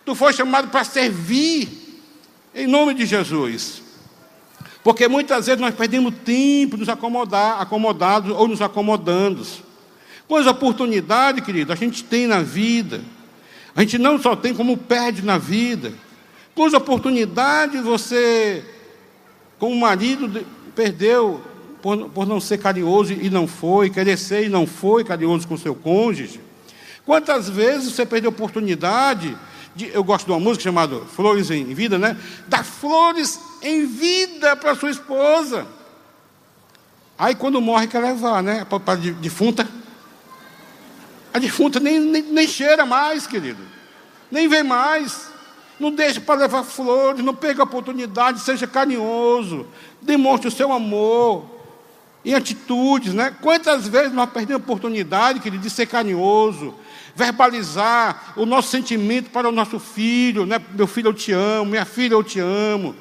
Tu foi chamado para servir, em nome de Jesus. Porque muitas vezes nós perdemos tempo nos acomodar, acomodados ou nos acomodando. Quantas oportunidades, querido, a gente tem na vida. A gente não só tem como perde na vida. Quantas oportunidades você, como marido, perdeu por, por não ser carinhoso e não foi, querer ser e não foi carinhoso com seu cônjuge. Quantas vezes você perdeu oportunidade de, eu gosto de uma música chamada Flores em Vida, né? Dar flores em vida para sua esposa. Aí quando morre quer levar, né? Para defunta. A defunta nem, nem, nem cheira mais, querido. Nem vem mais. Não deixe para levar flores, não perca a oportunidade, seja carinhoso, demonstre o seu amor em atitudes, né? Quantas vezes nós perdemos a oportunidade, querido, de ser carinhoso, verbalizar o nosso sentimento para o nosso filho, né? meu filho eu te amo, minha filha eu te amo,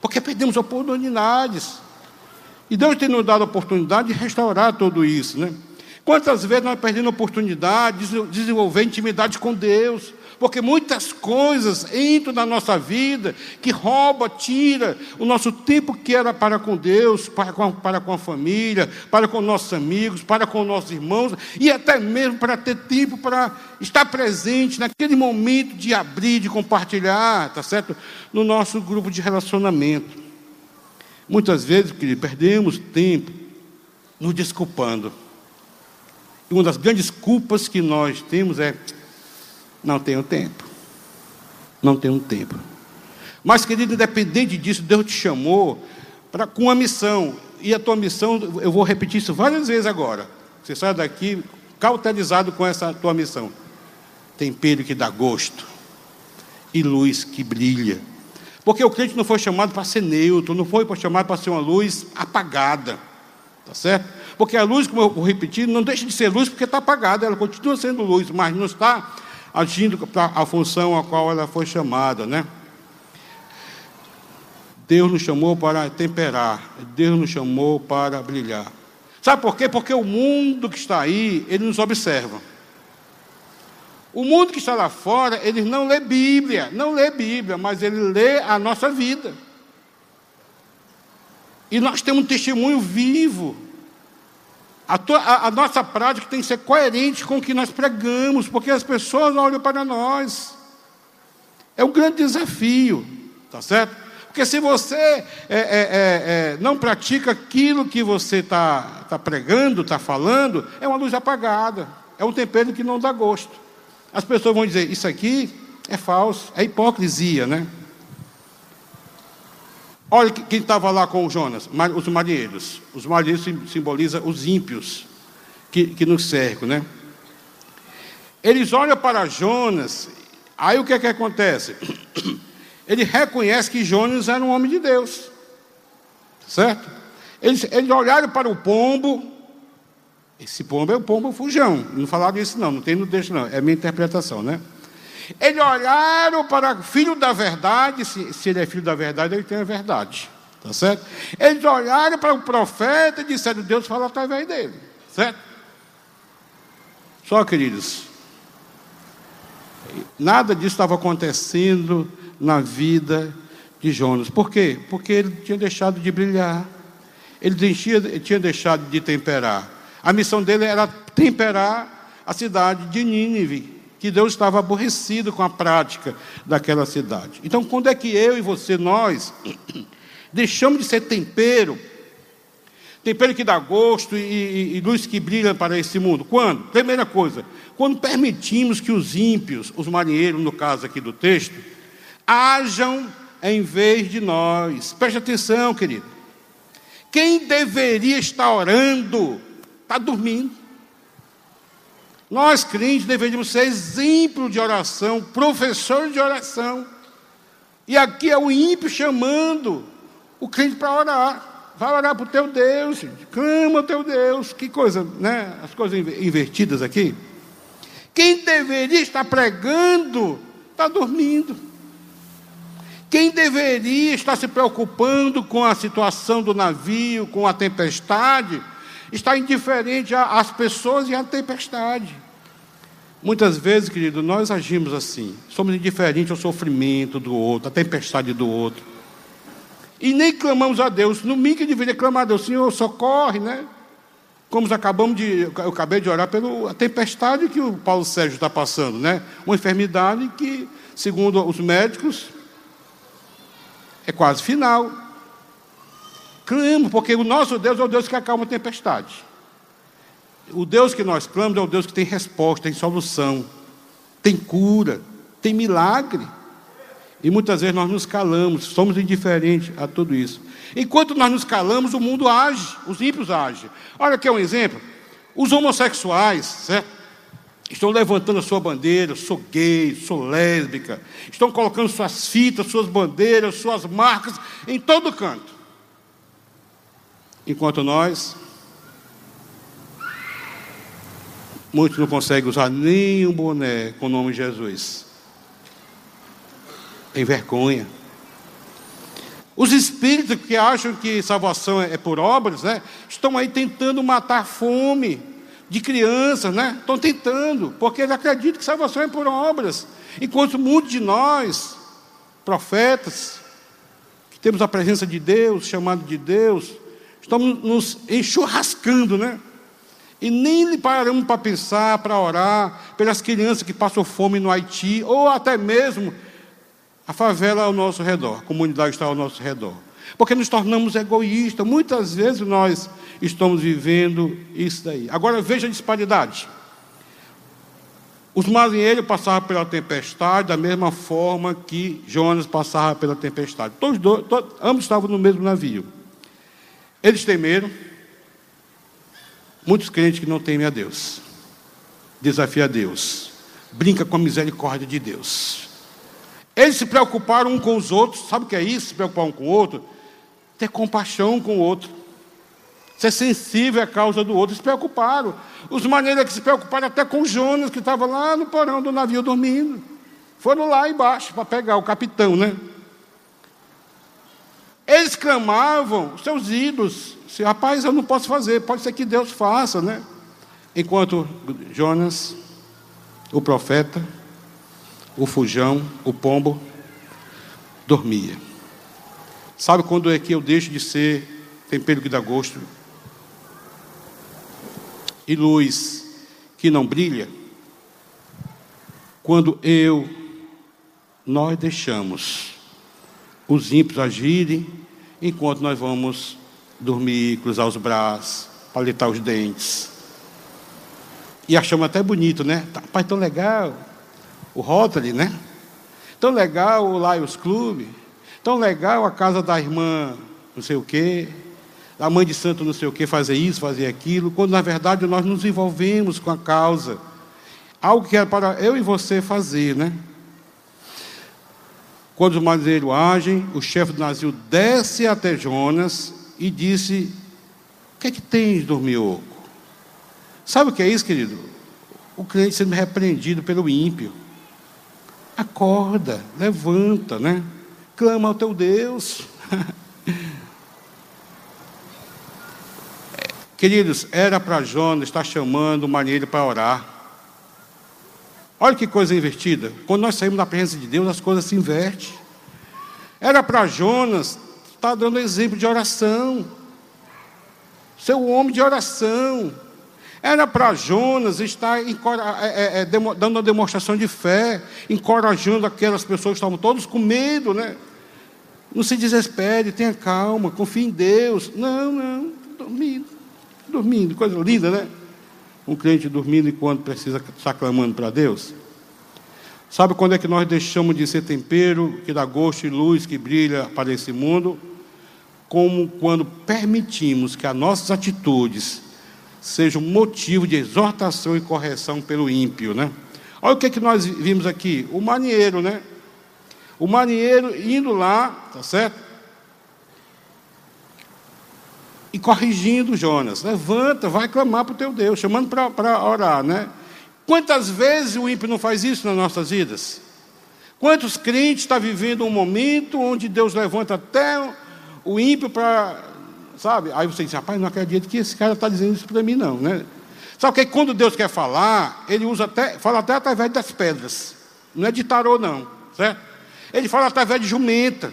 porque perdemos oportunidades. E Deus tem nos dado a oportunidade de restaurar tudo isso, né? Quantas vezes nós perdemos a oportunidade de desenvolver intimidade com Deus, porque muitas coisas entram na nossa vida que rouba, tira o nosso tempo que era para com Deus, para com, para com a família, para com nossos amigos, para com nossos irmãos, e até mesmo para ter tempo para estar presente naquele momento de abrir, de compartilhar, tá certo? No nosso grupo de relacionamento. Muitas vezes, querido, perdemos tempo nos desculpando. Uma das grandes culpas que nós temos é não tenho tempo. Não tenho tempo. Mas, querido, independente disso, Deus te chamou para com uma missão. E a tua missão, eu vou repetir isso várias vezes agora. Você sai daqui cauterizado com essa tua missão. Tempero que dá gosto e luz que brilha. Porque o crente não foi chamado para ser neutro, não foi chamado para ser uma luz apagada. Tá certo? Porque a luz, como eu vou repetir, não deixa de ser luz porque está apagada, ela continua sendo luz, mas não está agindo para a função a qual ela foi chamada, né? Deus nos chamou para temperar, Deus nos chamou para brilhar. Sabe por quê? Porque o mundo que está aí, ele nos observa. O mundo que está lá fora, ele não lê Bíblia, não lê Bíblia, mas ele lê a nossa vida. E nós temos um testemunho vivo a, a, a, nossa prática tem que ser coerente com o que nós pregamos, porque as pessoas olham para nós. É um grande desafio, tá certo? Porque se você é, é, é, é não pratica aquilo que você está tá pregando, está falando, é uma luz apagada, é um tempero que não dá gosto. As pessoas vão dizer: Isso aqui é falso, é hipocrisia, né? Olha quem estava lá com o Jonas, os marinheiros. Os marinheiros simbolizam os ímpios que, que nos cercam, né? Eles olham para Jonas, aí o que é que acontece? [clears throat] Ele reconhece que Jonas era um homem de Deus, certo? Eles, eles olharam para o pombo, esse pombo é o pombo fujão, não falaram isso não, não tem no texto não, é minha interpretação, né? Eles olharam para o filho da verdade, se, se ele é filho da verdade, ele tem a verdade. Tá certo? Eles olharam para o profeta e disseram: Deus fala através dele. Certo? Só, queridos, nada disso estava acontecendo na vida de Jonas. Por quê? Porque ele tinha deixado de brilhar. Ele tinha, tinha deixado de temperar. A missão dele era temperar a cidade de Nínive que Deus estava aborrecido com a prática daquela cidade. Então, quando é que eu e você, nós, [clears throat] deixamos de ser tempero, tempero que dá gosto e, e, e luz que brilha para esse mundo? Quando? Primeira coisa, quando permitimos que os ímpios, os marinheiros, no caso aqui do texto, hajam em vez de nós. Preste atenção, querido. Quem deveria estar orando está dormindo. Nós, crentes, deveríamos ser exemplo de oração, professor de oração. E aqui é o ímpio chamando o crente para orar. Vai orar para o teu Deus, clama o teu Deus. Que coisa, né? As coisas invertidas aqui. Quem deveria estar pregando, está dormindo. Quem deveria estar se preocupando com a situação do navio, com a tempestade, está indiferente às pessoas e à tempestade. Muitas vezes, querido, nós agimos assim, somos indiferentes ao sofrimento do outro, à tempestade do outro. E nem clamamos a Deus. No mínimo que deveria clamar a Deus, Senhor, socorre, né? Como acabamos de. Eu acabei de orar pela tempestade que o Paulo Sérgio está passando, né? Uma enfermidade que, segundo os médicos, é quase final. Clamo, porque o nosso Deus é o Deus que acalma a tempestade. O Deus que nós clamamos é o Deus que tem resposta, tem solução, tem cura, tem milagre. E muitas vezes nós nos calamos, somos indiferentes a tudo isso. Enquanto nós nos calamos, o mundo age, os ímpios agem. Olha aqui um exemplo. Os homossexuais, certo? Estão levantando a sua bandeira, sou gay, sou lésbica. Estão colocando suas fitas, suas bandeiras, suas marcas em todo canto. Enquanto nós, muitos não conseguem usar nem um boné com o nome de Jesus. Tem vergonha. Os espíritos que acham que salvação é por obras, né, estão aí tentando matar fome de crianças, né? Estão tentando, porque eles acreditam que salvação é por obras. Enquanto muitos de nós, profetas, que temos a presença de Deus, chamado de Deus, Estamos nos enxurrascando, né? E nem paramos para pensar, para orar pelas crianças que passam fome no Haiti, ou até mesmo a favela ao nosso redor, a comunidade está ao nosso redor. Porque nos tornamos egoístas. Muitas vezes nós estamos vivendo isso daí. Agora veja a disparidade. Os marinheiros passavam pela tempestade da mesma forma que Jonas passava pela tempestade. Todos, dois, todos ambos estavam no mesmo navio. Eles temeram. Muitos crentes que não temem a Deus. Desafia a Deus. Brinca com a misericórdia de Deus. Eles se preocuparam um com os outros. Sabe o que é isso? Se preocupar um com o outro? Ter compaixão com o outro. Ser sensível à causa do outro. Se preocuparam. Os maneiros que se preocuparam até com Jonas, que estava lá no porão do navio dormindo. Foram lá embaixo para pegar o capitão, né? Eles clamavam, seus ídolos, se, rapaz, eu não posso fazer, pode ser que Deus faça, né? Enquanto Jonas, o profeta, o fujão, o pombo, dormia. Sabe quando é que eu deixo de ser tempero que dá gosto? E luz que não brilha? Quando eu, nós deixamos os ímpios agirem, enquanto nós vamos dormir, cruzar os braços, palitar os dentes. E achamos até bonito, né? Tá, tão legal. O Rotary, né? Tão legal o Lions Club. Tão legal a casa da irmã não sei o quê. A mãe de santo não sei o quê, fazer isso, fazer aquilo. Quando na verdade nós nos envolvemos com a causa. Algo que era para eu e você fazer, né? Quando os marinheiros agem, o chefe do navio desce até Jonas e disse: O que é que tens, dormioco? Sabe o que é isso, querido? O crente sendo repreendido pelo ímpio. Acorda, levanta, né? Clama ao teu Deus. [laughs] Queridos, era para Jonas estar chamando o marinheiro para orar. Olha que coisa invertida. Quando nós saímos da presença de Deus, as coisas se invertem. Era para Jonas estar dando exemplo de oração. Ser um homem de oração. Era para Jonas estar é, é, é, dando uma demonstração de fé, encorajando aquelas pessoas que estavam todos com medo, né? Não se desespere, tenha calma, confie em Deus. Não, não, dormindo, dormindo, coisa linda, né? Um crente dormindo enquanto precisa estar clamando para Deus? Sabe quando é que nós deixamos de ser tempero, que dá gosto e luz, que brilha para esse mundo? Como quando permitimos que as nossas atitudes sejam motivo de exortação e correção pelo ímpio, né? Olha o que, é que nós vimos aqui: o marinheiro, né? O marinheiro indo lá, tá certo? E corrigindo Jonas. Levanta, vai clamar para o teu Deus, chamando para orar, né? Quantas vezes o ímpio não faz isso nas nossas vidas? Quantos crentes estão vivendo um momento onde Deus levanta até o ímpio para. Sabe? Aí você diz, rapaz, não acredito que esse cara está dizendo isso para mim, não, né? Sabe que quando Deus quer falar, ele usa até, fala até através das pedras. Não é de tarô, não, certo? Ele fala através de jumenta.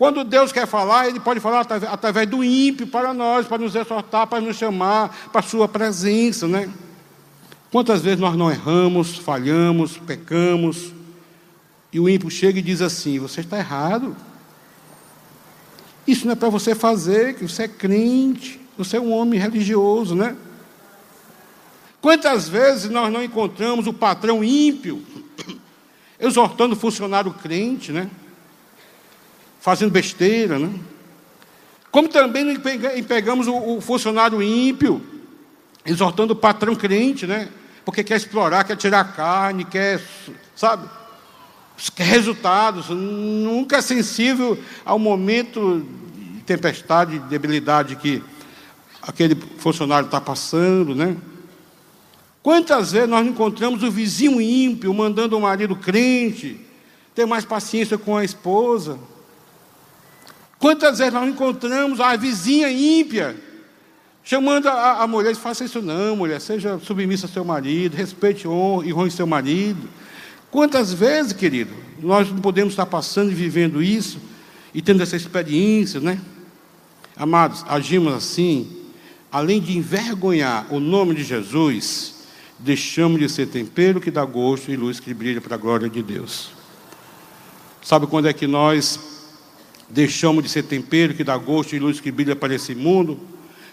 Quando Deus quer falar, Ele pode falar através do ímpio para nós, para nos exortar, para nos chamar para a Sua presença, né? Quantas vezes nós não erramos, falhamos, pecamos, e o ímpio chega e diz assim: Você está errado. Isso não é para você fazer, que você é crente, você é um homem religioso, né? Quantas vezes nós não encontramos o patrão ímpio [coughs] exortando o funcionário crente, né? Fazendo besteira, né? Como também pegamos o, funcionário ímpio, exortando o patrão crente, né? Porque quer explorar, quer tirar carne, quer, sabe? Quer resultados, nunca é sensível ao momento de tempestade, de debilidade que aquele funcionário está passando, né? Quantas vezes nós encontramos o vizinho ímpio mandando o marido crente ter mais paciência com a esposa? Quantas vezes nós encontramos a vizinha ímpia, chamando a, a mulher, faça isso não, mulher, seja submissa ao seu marido, respeite e honre seu marido. Quantas vezes, querido, nós não podemos estar passando e vivendo isso e tendo essa experiência, né? Amados, agimos assim, além de envergonhar o nome de Jesus, deixamos de ser tempero que dá gosto e luz que brilha para a glória de Deus. Sabe quando é que nós deixamos de ser tempero que dá gosto e luz que brilha para esse mundo,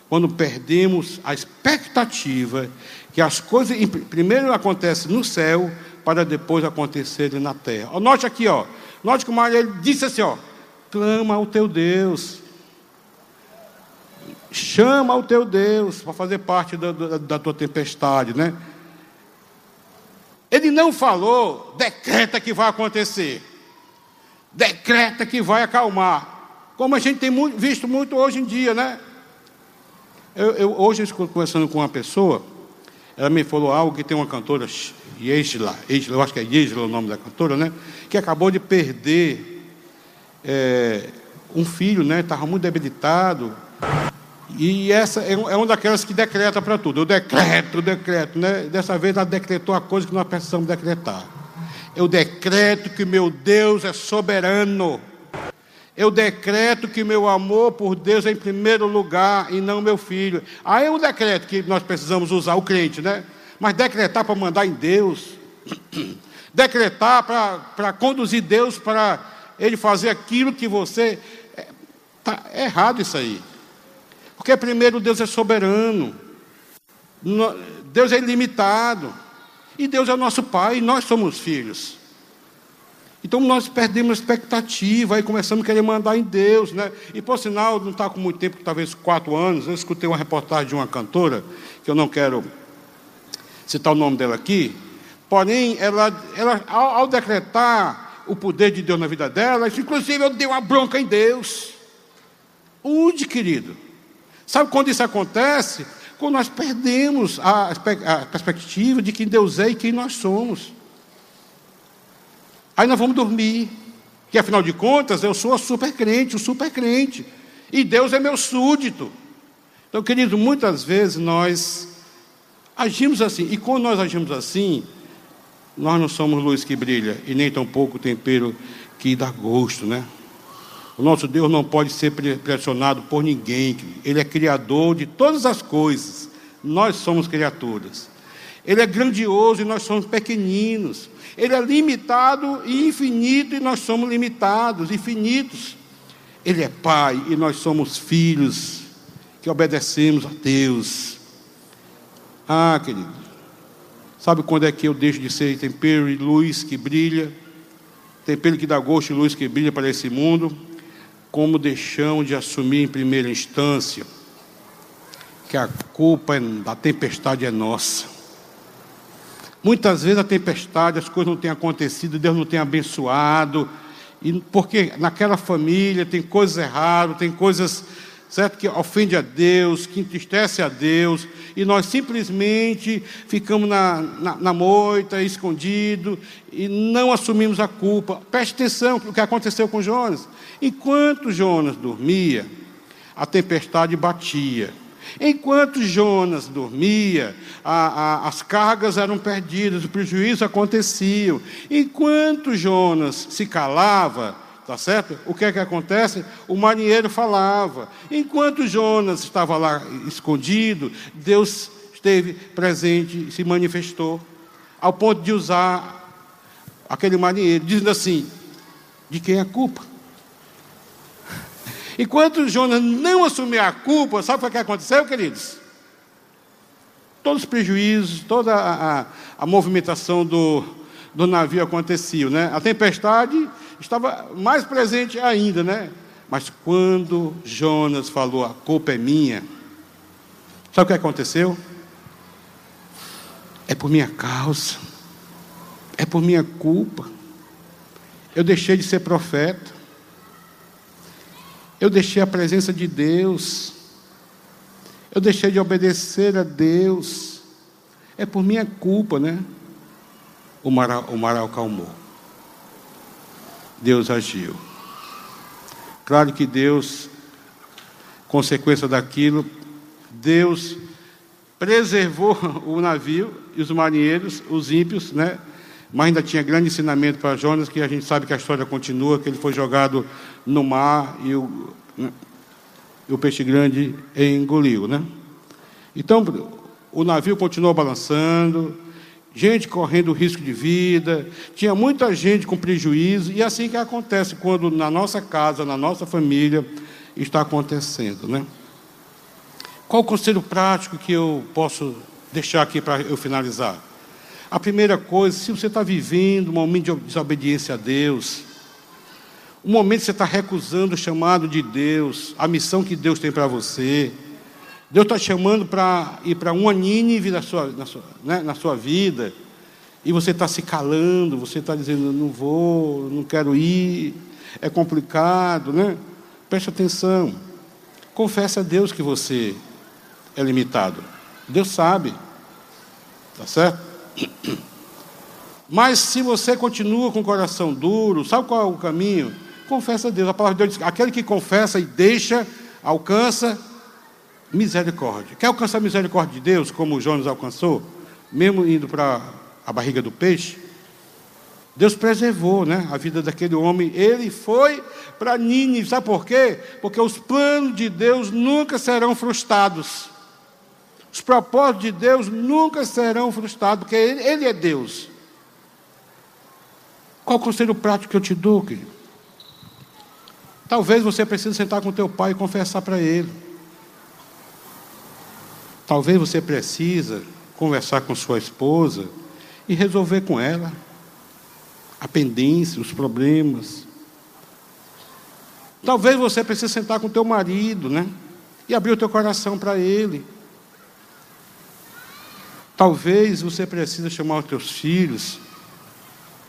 quando perdemos a expectativa que as coisas primeiro acontecem no céu para depois acontecerem na terra. Note aqui, ó. Note que o Maria disse assim, ó: clama ao teu Deus. Chama ao teu Deus para fazer parte da, da, da tua tempestade, né? Ele não falou, decreta que vai acontecer decreta que vai acalmar. Como a gente tem visto muito hoje em dia, né? Eu, eu, hoje, conversando com uma pessoa, ela me falou algo que tem uma cantora, Yesla, eu acho que é Yesla o nome da cantora, né? Que acabou de perder é, um filho, né? Estava muito debilitado. E essa é, é uma daquelas que decreta para tudo. Eu decreto, decreto, né? Dessa vez ela decretou a coisa que nós precisamos decretar. Eu decreto que meu Deus é soberano. Eu decreto que meu amor por Deus é em primeiro lugar e não meu filho. Aí é um decreto que nós precisamos usar, o crente, né? Mas decretar para mandar em Deus. [clears throat] Decretar para conduzir Deus para Ele fazer aquilo que você. Está é, errado isso aí. Porque primeiro Deus é soberano. Deus é ilimitado. E Deus é o nosso Pai e nós somos filhos. Então nós perdemos a expectativa e começamos a querer mandar em Deus. Né? E por sinal, não está com muito tempo, talvez quatro anos, eu escutei uma reportagem de uma cantora, que eu não quero citar o nome dela aqui, porém, ela, ela ao, ao decretar o poder de Deus na vida dela, inclusive eu dei uma bronca em Deus. Onde, querido? Sabe quando isso acontece? Quando nós perdemos a, a perspectiva de quem Deus é e quem nós somos. Aí nós vamos dormir. Que afinal de contas, eu sou a super crente, o super crente. E Deus é meu súdito. Então, querido, muitas vezes nós agimos assim. E quando nós agimos assim, nós não somos luz que brilha e nem tampouco tempero que dá gosto, né? O nosso Deus não pode ser pressionado por ninguém. Ele é criador de todas as coisas. Nós somos criaturas. Ele é grandioso e nós somos pequeninos. Ele é limitado e infinito e nós somos limitados, infinitos. Ele é Pai e nós somos filhos que obedecemos a Deus. Ah, querido, sabe quando é que eu deixo de ser tempero e luz que brilha? Tempero que dá gosto e luz que brilha para esse mundo? Como deixamos de assumir em primeira instância que a culpa é da tempestade é nossa. Muitas vezes a tempestade, as coisas não têm acontecido, Deus não tem abençoado, e porque naquela família tem coisas erradas, tem coisas certo que ofende a Deus, que entristece a Deus, e nós simplesmente ficamos na, na, na moita, escondido, e não assumimos a culpa. Preste atenção no que aconteceu com Jonas. Enquanto Jonas dormia, a tempestade batia. Enquanto Jonas dormia, a, a, as cargas eram perdidas, o prejuízo acontecia. Enquanto Jonas se calava, tá certo? O que é que acontece? O marinheiro falava. Enquanto Jonas estava lá escondido, Deus esteve presente se manifestou, ao ponto de usar aquele marinheiro, dizendo assim: de quem é a culpa? [laughs] Enquanto Jonas não assumiu a culpa, sabe o que aconteceu, queridos? Todos os prejuízos, toda a, a, a movimentação do, do navio acontecia, né? A tempestade estava mais presente ainda, né? Mas quando Jonas falou, a culpa é minha, sabe o que aconteceu? É por minha causa, é por minha culpa. Eu deixei de ser profeta, eu deixei a presença de Deus. Eu deixei de obedecer a Deus. É por minha culpa, né? O mar, o mar acalmou. Deus agiu. Claro que Deus, consequência daquilo, Deus preservou [laughs] o navio e os marinheiros, os ímpios, né? mas ainda tinha grande ensinamento para Jonas, que a gente sabe que a história continua, que ele foi jogado no mar e o, né, e o peixe grande engoliu. Né? Então, o navio continuou balançando, gente correndo risco de vida, tinha muita gente com prejuízo, e é assim que acontece quando na nossa casa, na nossa família, está acontecendo. Né? Qual o conselho prático que eu posso deixar aqui para eu finalizar? A primeira coisa, se você está vivendo um momento de desobediência a Deus, um momento que você está recusando o chamado de Deus, a missão que Deus tem para você, Deus está chamando para ir para uma Nínive na sua, na, sua, né, na sua vida, e você está se calando, você está dizendo, não vou, não quero ir, é complicado, né? Preste atenção. Confesse a Deus que você é limitado. Deus sabe. Tá certo? [clears throat] Mas se você continua com o coração duro, sabe qual é o caminho? Confessa a Deus. A palavra de Deus diz: aquele que confessa e deixa, alcança misericórdia. Quer alcançar a misericórdia de Deus, como Jonas alcançou, mesmo indo para a barriga do peixe? Deus preservou né, a vida daquele homem. Ele foi para Nínive. Sabe por quê? Porque os planos de Deus nunca serão frustrados. Os propósitos de Deus nunca serão frustrados, porque Ele, ele é Deus. Qual o conselho prático que eu te dou, querido? Talvez você precise sentar com teu pai e confessar para ele. Talvez você precisa conversar com sua esposa e resolver com ela a pendência, os problemas. Talvez você precise sentar com teu marido, né? E abrir o teu coração para ele. Talvez você precise chamar os teus filhos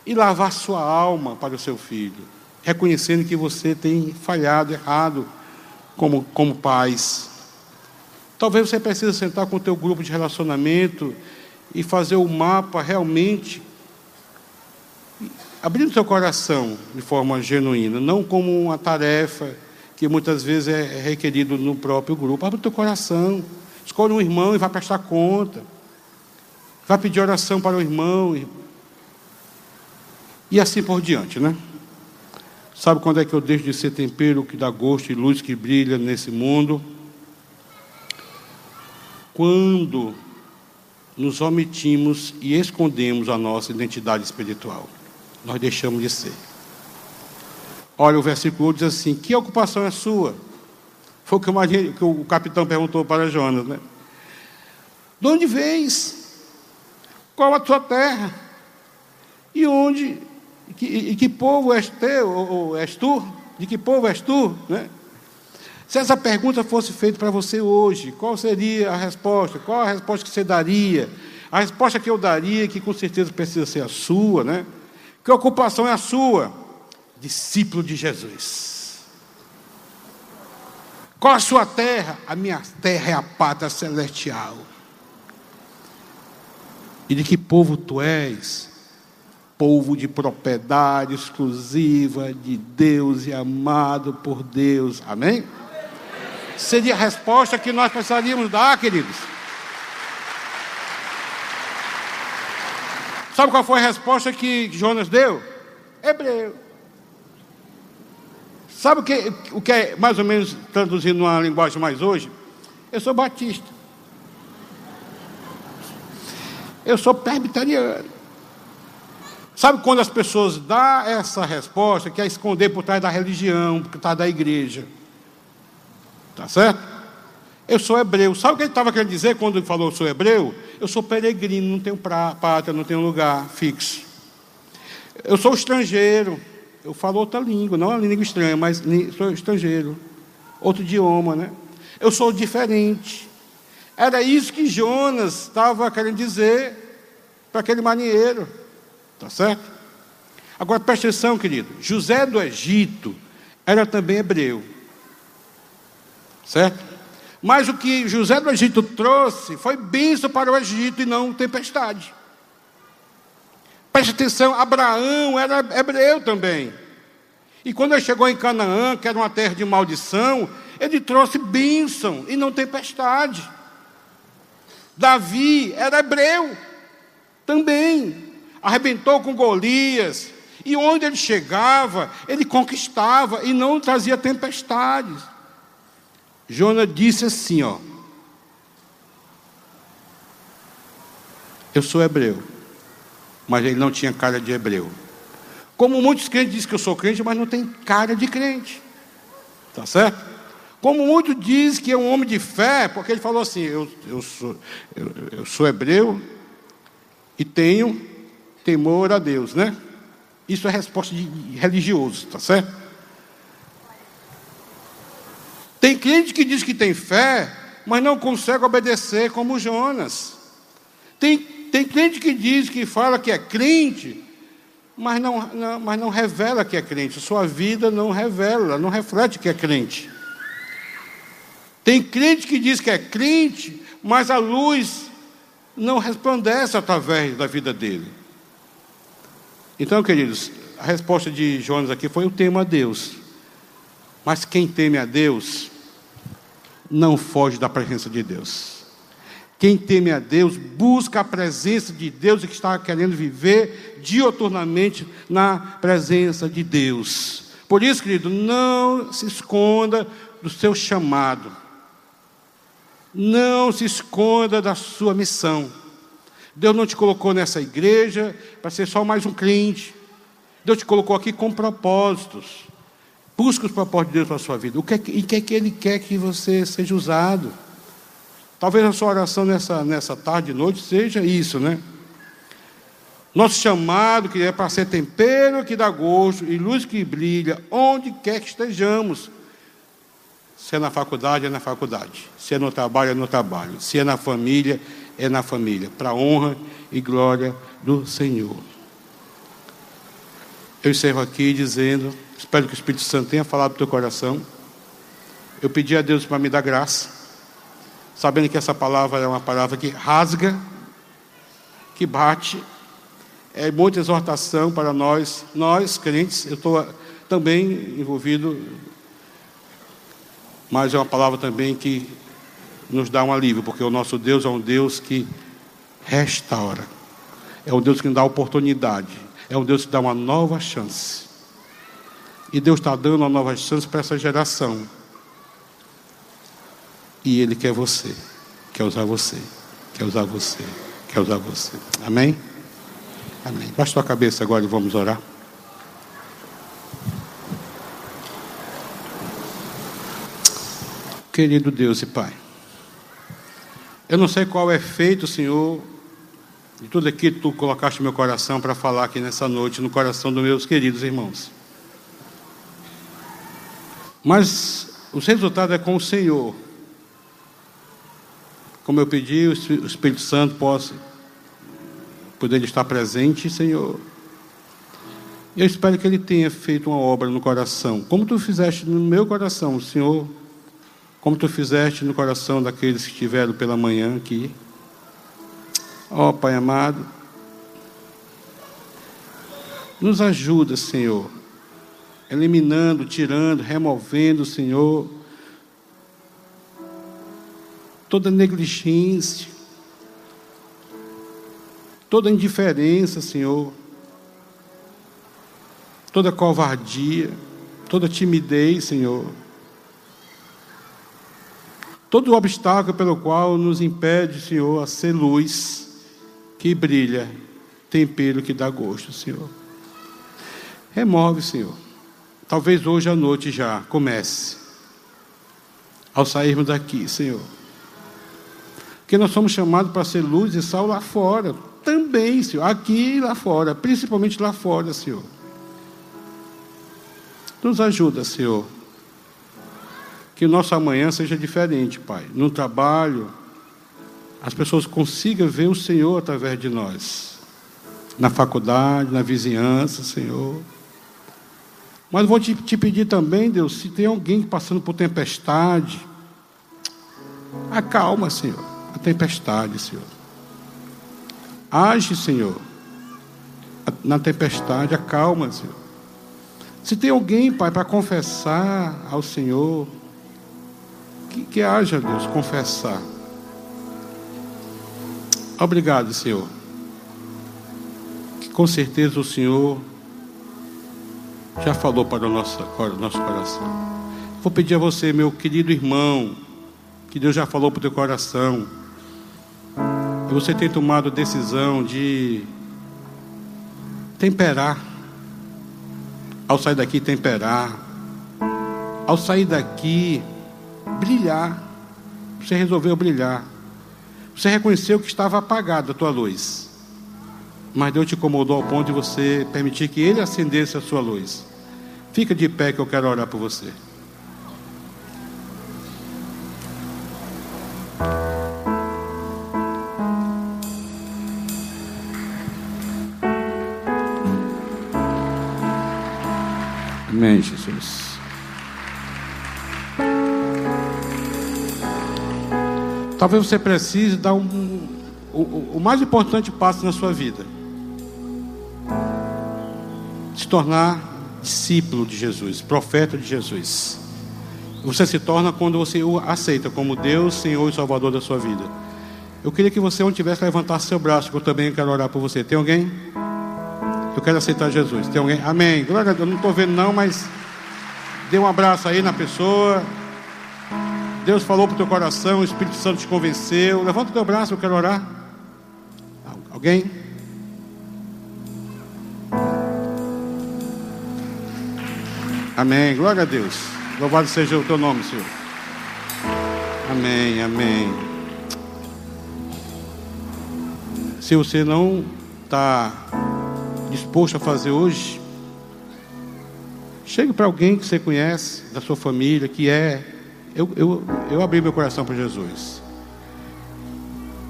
e lavar sua alma para o seu filho, reconhecendo que você tem falhado, errado como, como pais. Talvez você precise sentar com o teu grupo de relacionamento e fazer o mapa realmente abrindo seu coração de forma genuína, não como uma tarefa que muitas vezes é requerido no próprio grupo. Abre o teu coração, escolhe um irmão e vai prestar conta. Vai pedir oração para o irmão. E assim por diante, né? Sabe quando é que eu deixo de ser tempero que dá gosto e luz que brilha nesse mundo? Quando nos omitimos e escondemos a nossa identidade espiritual. Nós deixamos de ser. Olha, o versículo diz assim: Que ocupação é sua? Foi o que, imagine, que o capitão perguntou para Jonas, né? De onde vens? Qual a tua terra? E onde? E que, e que povo és teu? Ou, ou, és tu? De que povo és tu? Né? Se essa pergunta fosse feita para você hoje, qual seria a resposta? Qual a resposta que você daria? A resposta que eu daria, que com certeza precisa ser a sua, né? Que ocupação é a sua? Discípulo de Jesus. Qual a sua terra? A minha terra é a pátria celestial. E de que povo tu és? Povo de propriedade exclusiva de Deus e amado por Deus. Amém? Seria a resposta que nós precisaríamos dar, queridos. Sabe qual foi a resposta que Jonas deu? Hebreu. Sabe o que, o que é mais ou menos traduzindo numa linguagem mais hoje? Eu sou batista. Eu sou presbiteriano. Sabe quando as pessoas dão essa resposta, que é esconder por trás da religião, por trás da igreja? Tá certo? Eu sou hebreu. Sabe o que ele estava querendo dizer quando ele falou eu sou hebreu? Eu sou peregrino, não tenho pátria, não tenho lugar fixo. Eu sou estrangeiro, eu falo outra língua, não é língua estranha, mas sou estrangeiro, outro idioma, né? Eu sou diferente. Era isso que Jonas estava querendo dizer para aquele marinheiro, tá certo? Agora preste atenção, querido. José do Egito era também hebreu, certo? Mas o que José do Egito trouxe foi bênção para o Egito e não tempestade. Preste atenção, Abraão era hebreu também. E quando ele chegou em Canaã, que era uma terra de maldição, ele trouxe bênção e não tempestade. Davi era hebreu também. Arrebentou com Golias. E onde ele chegava, ele conquistava e não trazia tempestades. Jonas disse assim, ó. Eu sou hebreu, mas ele não tinha cara de hebreu. Como muitos crentes dizem que eu sou crente, mas não tem cara de crente. Tá certo? Como muitos dizem que é um homem de fé, porque ele falou assim: eu, eu, sou, eu, eu sou hebreu e tenho temor a Deus, né? Isso é resposta de religioso, tá certo? Tem crente que diz que tem fé, mas não consegue obedecer como Jonas. Tem, tem crente que diz que fala que é crente, mas não, não, mas não revela que é crente. Sua vida não revela, não reflete que é crente. Tem crente que diz que é crente, mas a luz não resplandece através da vida dele. Então, queridos, a resposta de Jonas aqui foi o tema a Deus. Mas quem teme a Deus não foge da presença de Deus. Quem teme a Deus busca a presença de Deus e que está querendo viver dioturnamente na presença de Deus. Por isso, querido, não se esconda do seu chamado. Não se esconda da sua missão. Deus não te colocou nessa igreja para ser só mais um crente. Deus te colocou aqui com propósitos. Busque os propósitos de Deus para a sua vida. O que é que, é que Ele quer que você seja usado? Talvez a sua oração nessa, nessa tarde e noite seja isso, né? Nosso chamado, que é para ser tempero que dá gosto e luz que brilha, onde quer que estejamos. Se é na faculdade, é na faculdade. Se é no trabalho, é no trabalho. Se é na família, é na família, para a honra e glória do Senhor. Eu encerro aqui dizendo, espero que o Espírito Santo tenha falado no teu coração. Eu pedi a Deus para me dar graça, sabendo que essa palavra é uma palavra que rasga, que bate, é muita exortação para nós, nós crentes. Eu estou também envolvido, mas é uma palavra também que nos dá um alívio, porque o nosso Deus é um Deus que restaura, é um Deus que nos dá oportunidade, é um Deus que dá uma nova chance. E Deus está dando uma nova chance para essa geração. E Ele quer você, quer usar você, quer usar você, quer usar você. Amém? Amém. Baixa a cabeça agora e vamos orar. Querido Deus e Pai. Eu não sei qual é feito, Senhor, de tudo aquilo que tu colocaste no meu coração para falar aqui nessa noite, no coração dos meus queridos irmãos. Mas os resultados é com o Senhor. Como eu pedi, o Espírito Santo possa poder estar presente, Senhor. Eu espero que Ele tenha feito uma obra no coração, como tu fizeste no meu coração, Senhor como tu fizeste no coração daqueles que estiveram pela manhã aqui. Ó oh, Pai amado, nos ajuda, Senhor, eliminando, tirando, removendo, Senhor, toda negligência, toda indiferença, Senhor, toda covardia, toda timidez, Senhor todo obstáculo pelo qual nos impede, Senhor, a ser luz que brilha, tempero que dá gosto, Senhor. Remove, Senhor. Talvez hoje à noite já comece. Ao sairmos daqui, Senhor. Porque nós somos chamados para ser luz e sal lá fora. Também, Senhor. Aqui e lá fora. Principalmente lá fora, Senhor. Nos ajuda, Senhor que o nosso amanhã seja diferente, Pai. No trabalho, as pessoas consigam ver o Senhor através de nós. Na faculdade, na vizinhança, Senhor. Mas vou te, te pedir também, Deus, se tem alguém passando por tempestade, acalma, Senhor, a tempestade, Senhor. Age, Senhor, na tempestade, acalma, Senhor. Se tem alguém, Pai, para confessar ao Senhor, que, que haja, Deus, confessar. Obrigado, Senhor. Que com certeza o Senhor já falou para o nosso, nosso coração. Vou pedir a você, meu querido irmão, que Deus já falou para o teu coração. E você tem tomado a decisão de temperar. Ao sair daqui, temperar. Ao sair daqui, brilhar. Você resolveu brilhar. Você reconheceu que estava apagada a tua luz. Mas Deus te incomodou ao ponto de você permitir que Ele acendesse a sua luz. Fica de pé que eu quero orar por você. Amém, Jesus. Talvez você precise dar um, o, o mais importante passo na sua vida: se tornar discípulo de Jesus, profeta de Jesus. Você se torna quando você o aceita como Deus, Senhor e Salvador da sua vida. Eu queria que você, onde tivesse, levantasse seu braço, que eu também quero orar por você. Tem alguém? Eu quero aceitar Jesus. Tem alguém? Amém. Glória a Deus. Eu não estou vendo, não, mas dê um abraço aí na pessoa. Deus falou para o teu coração, o Espírito Santo te convenceu. Levanta o teu braço, eu quero orar. Alguém? Amém. Glória a Deus. Louvado seja o teu nome, Senhor. Amém, amém. Se você não está disposto a fazer hoje, chegue para alguém que você conhece, da sua família, que é eu, eu, eu abri meu coração para Jesus.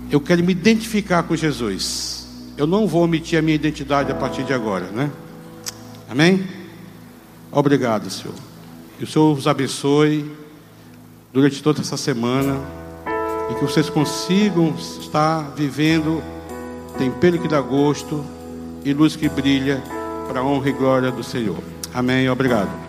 eu quero me identificar com Jesus. Eu não vou omitir a minha identidade a partir de agora, né? Amém? Obrigado, Senhor. Que o Senhor os abençoe durante toda essa semana e que vocês consigam estar vivendo tempero que dá gosto e luz que brilha para a honra e glória do Senhor. Amém. Obrigado.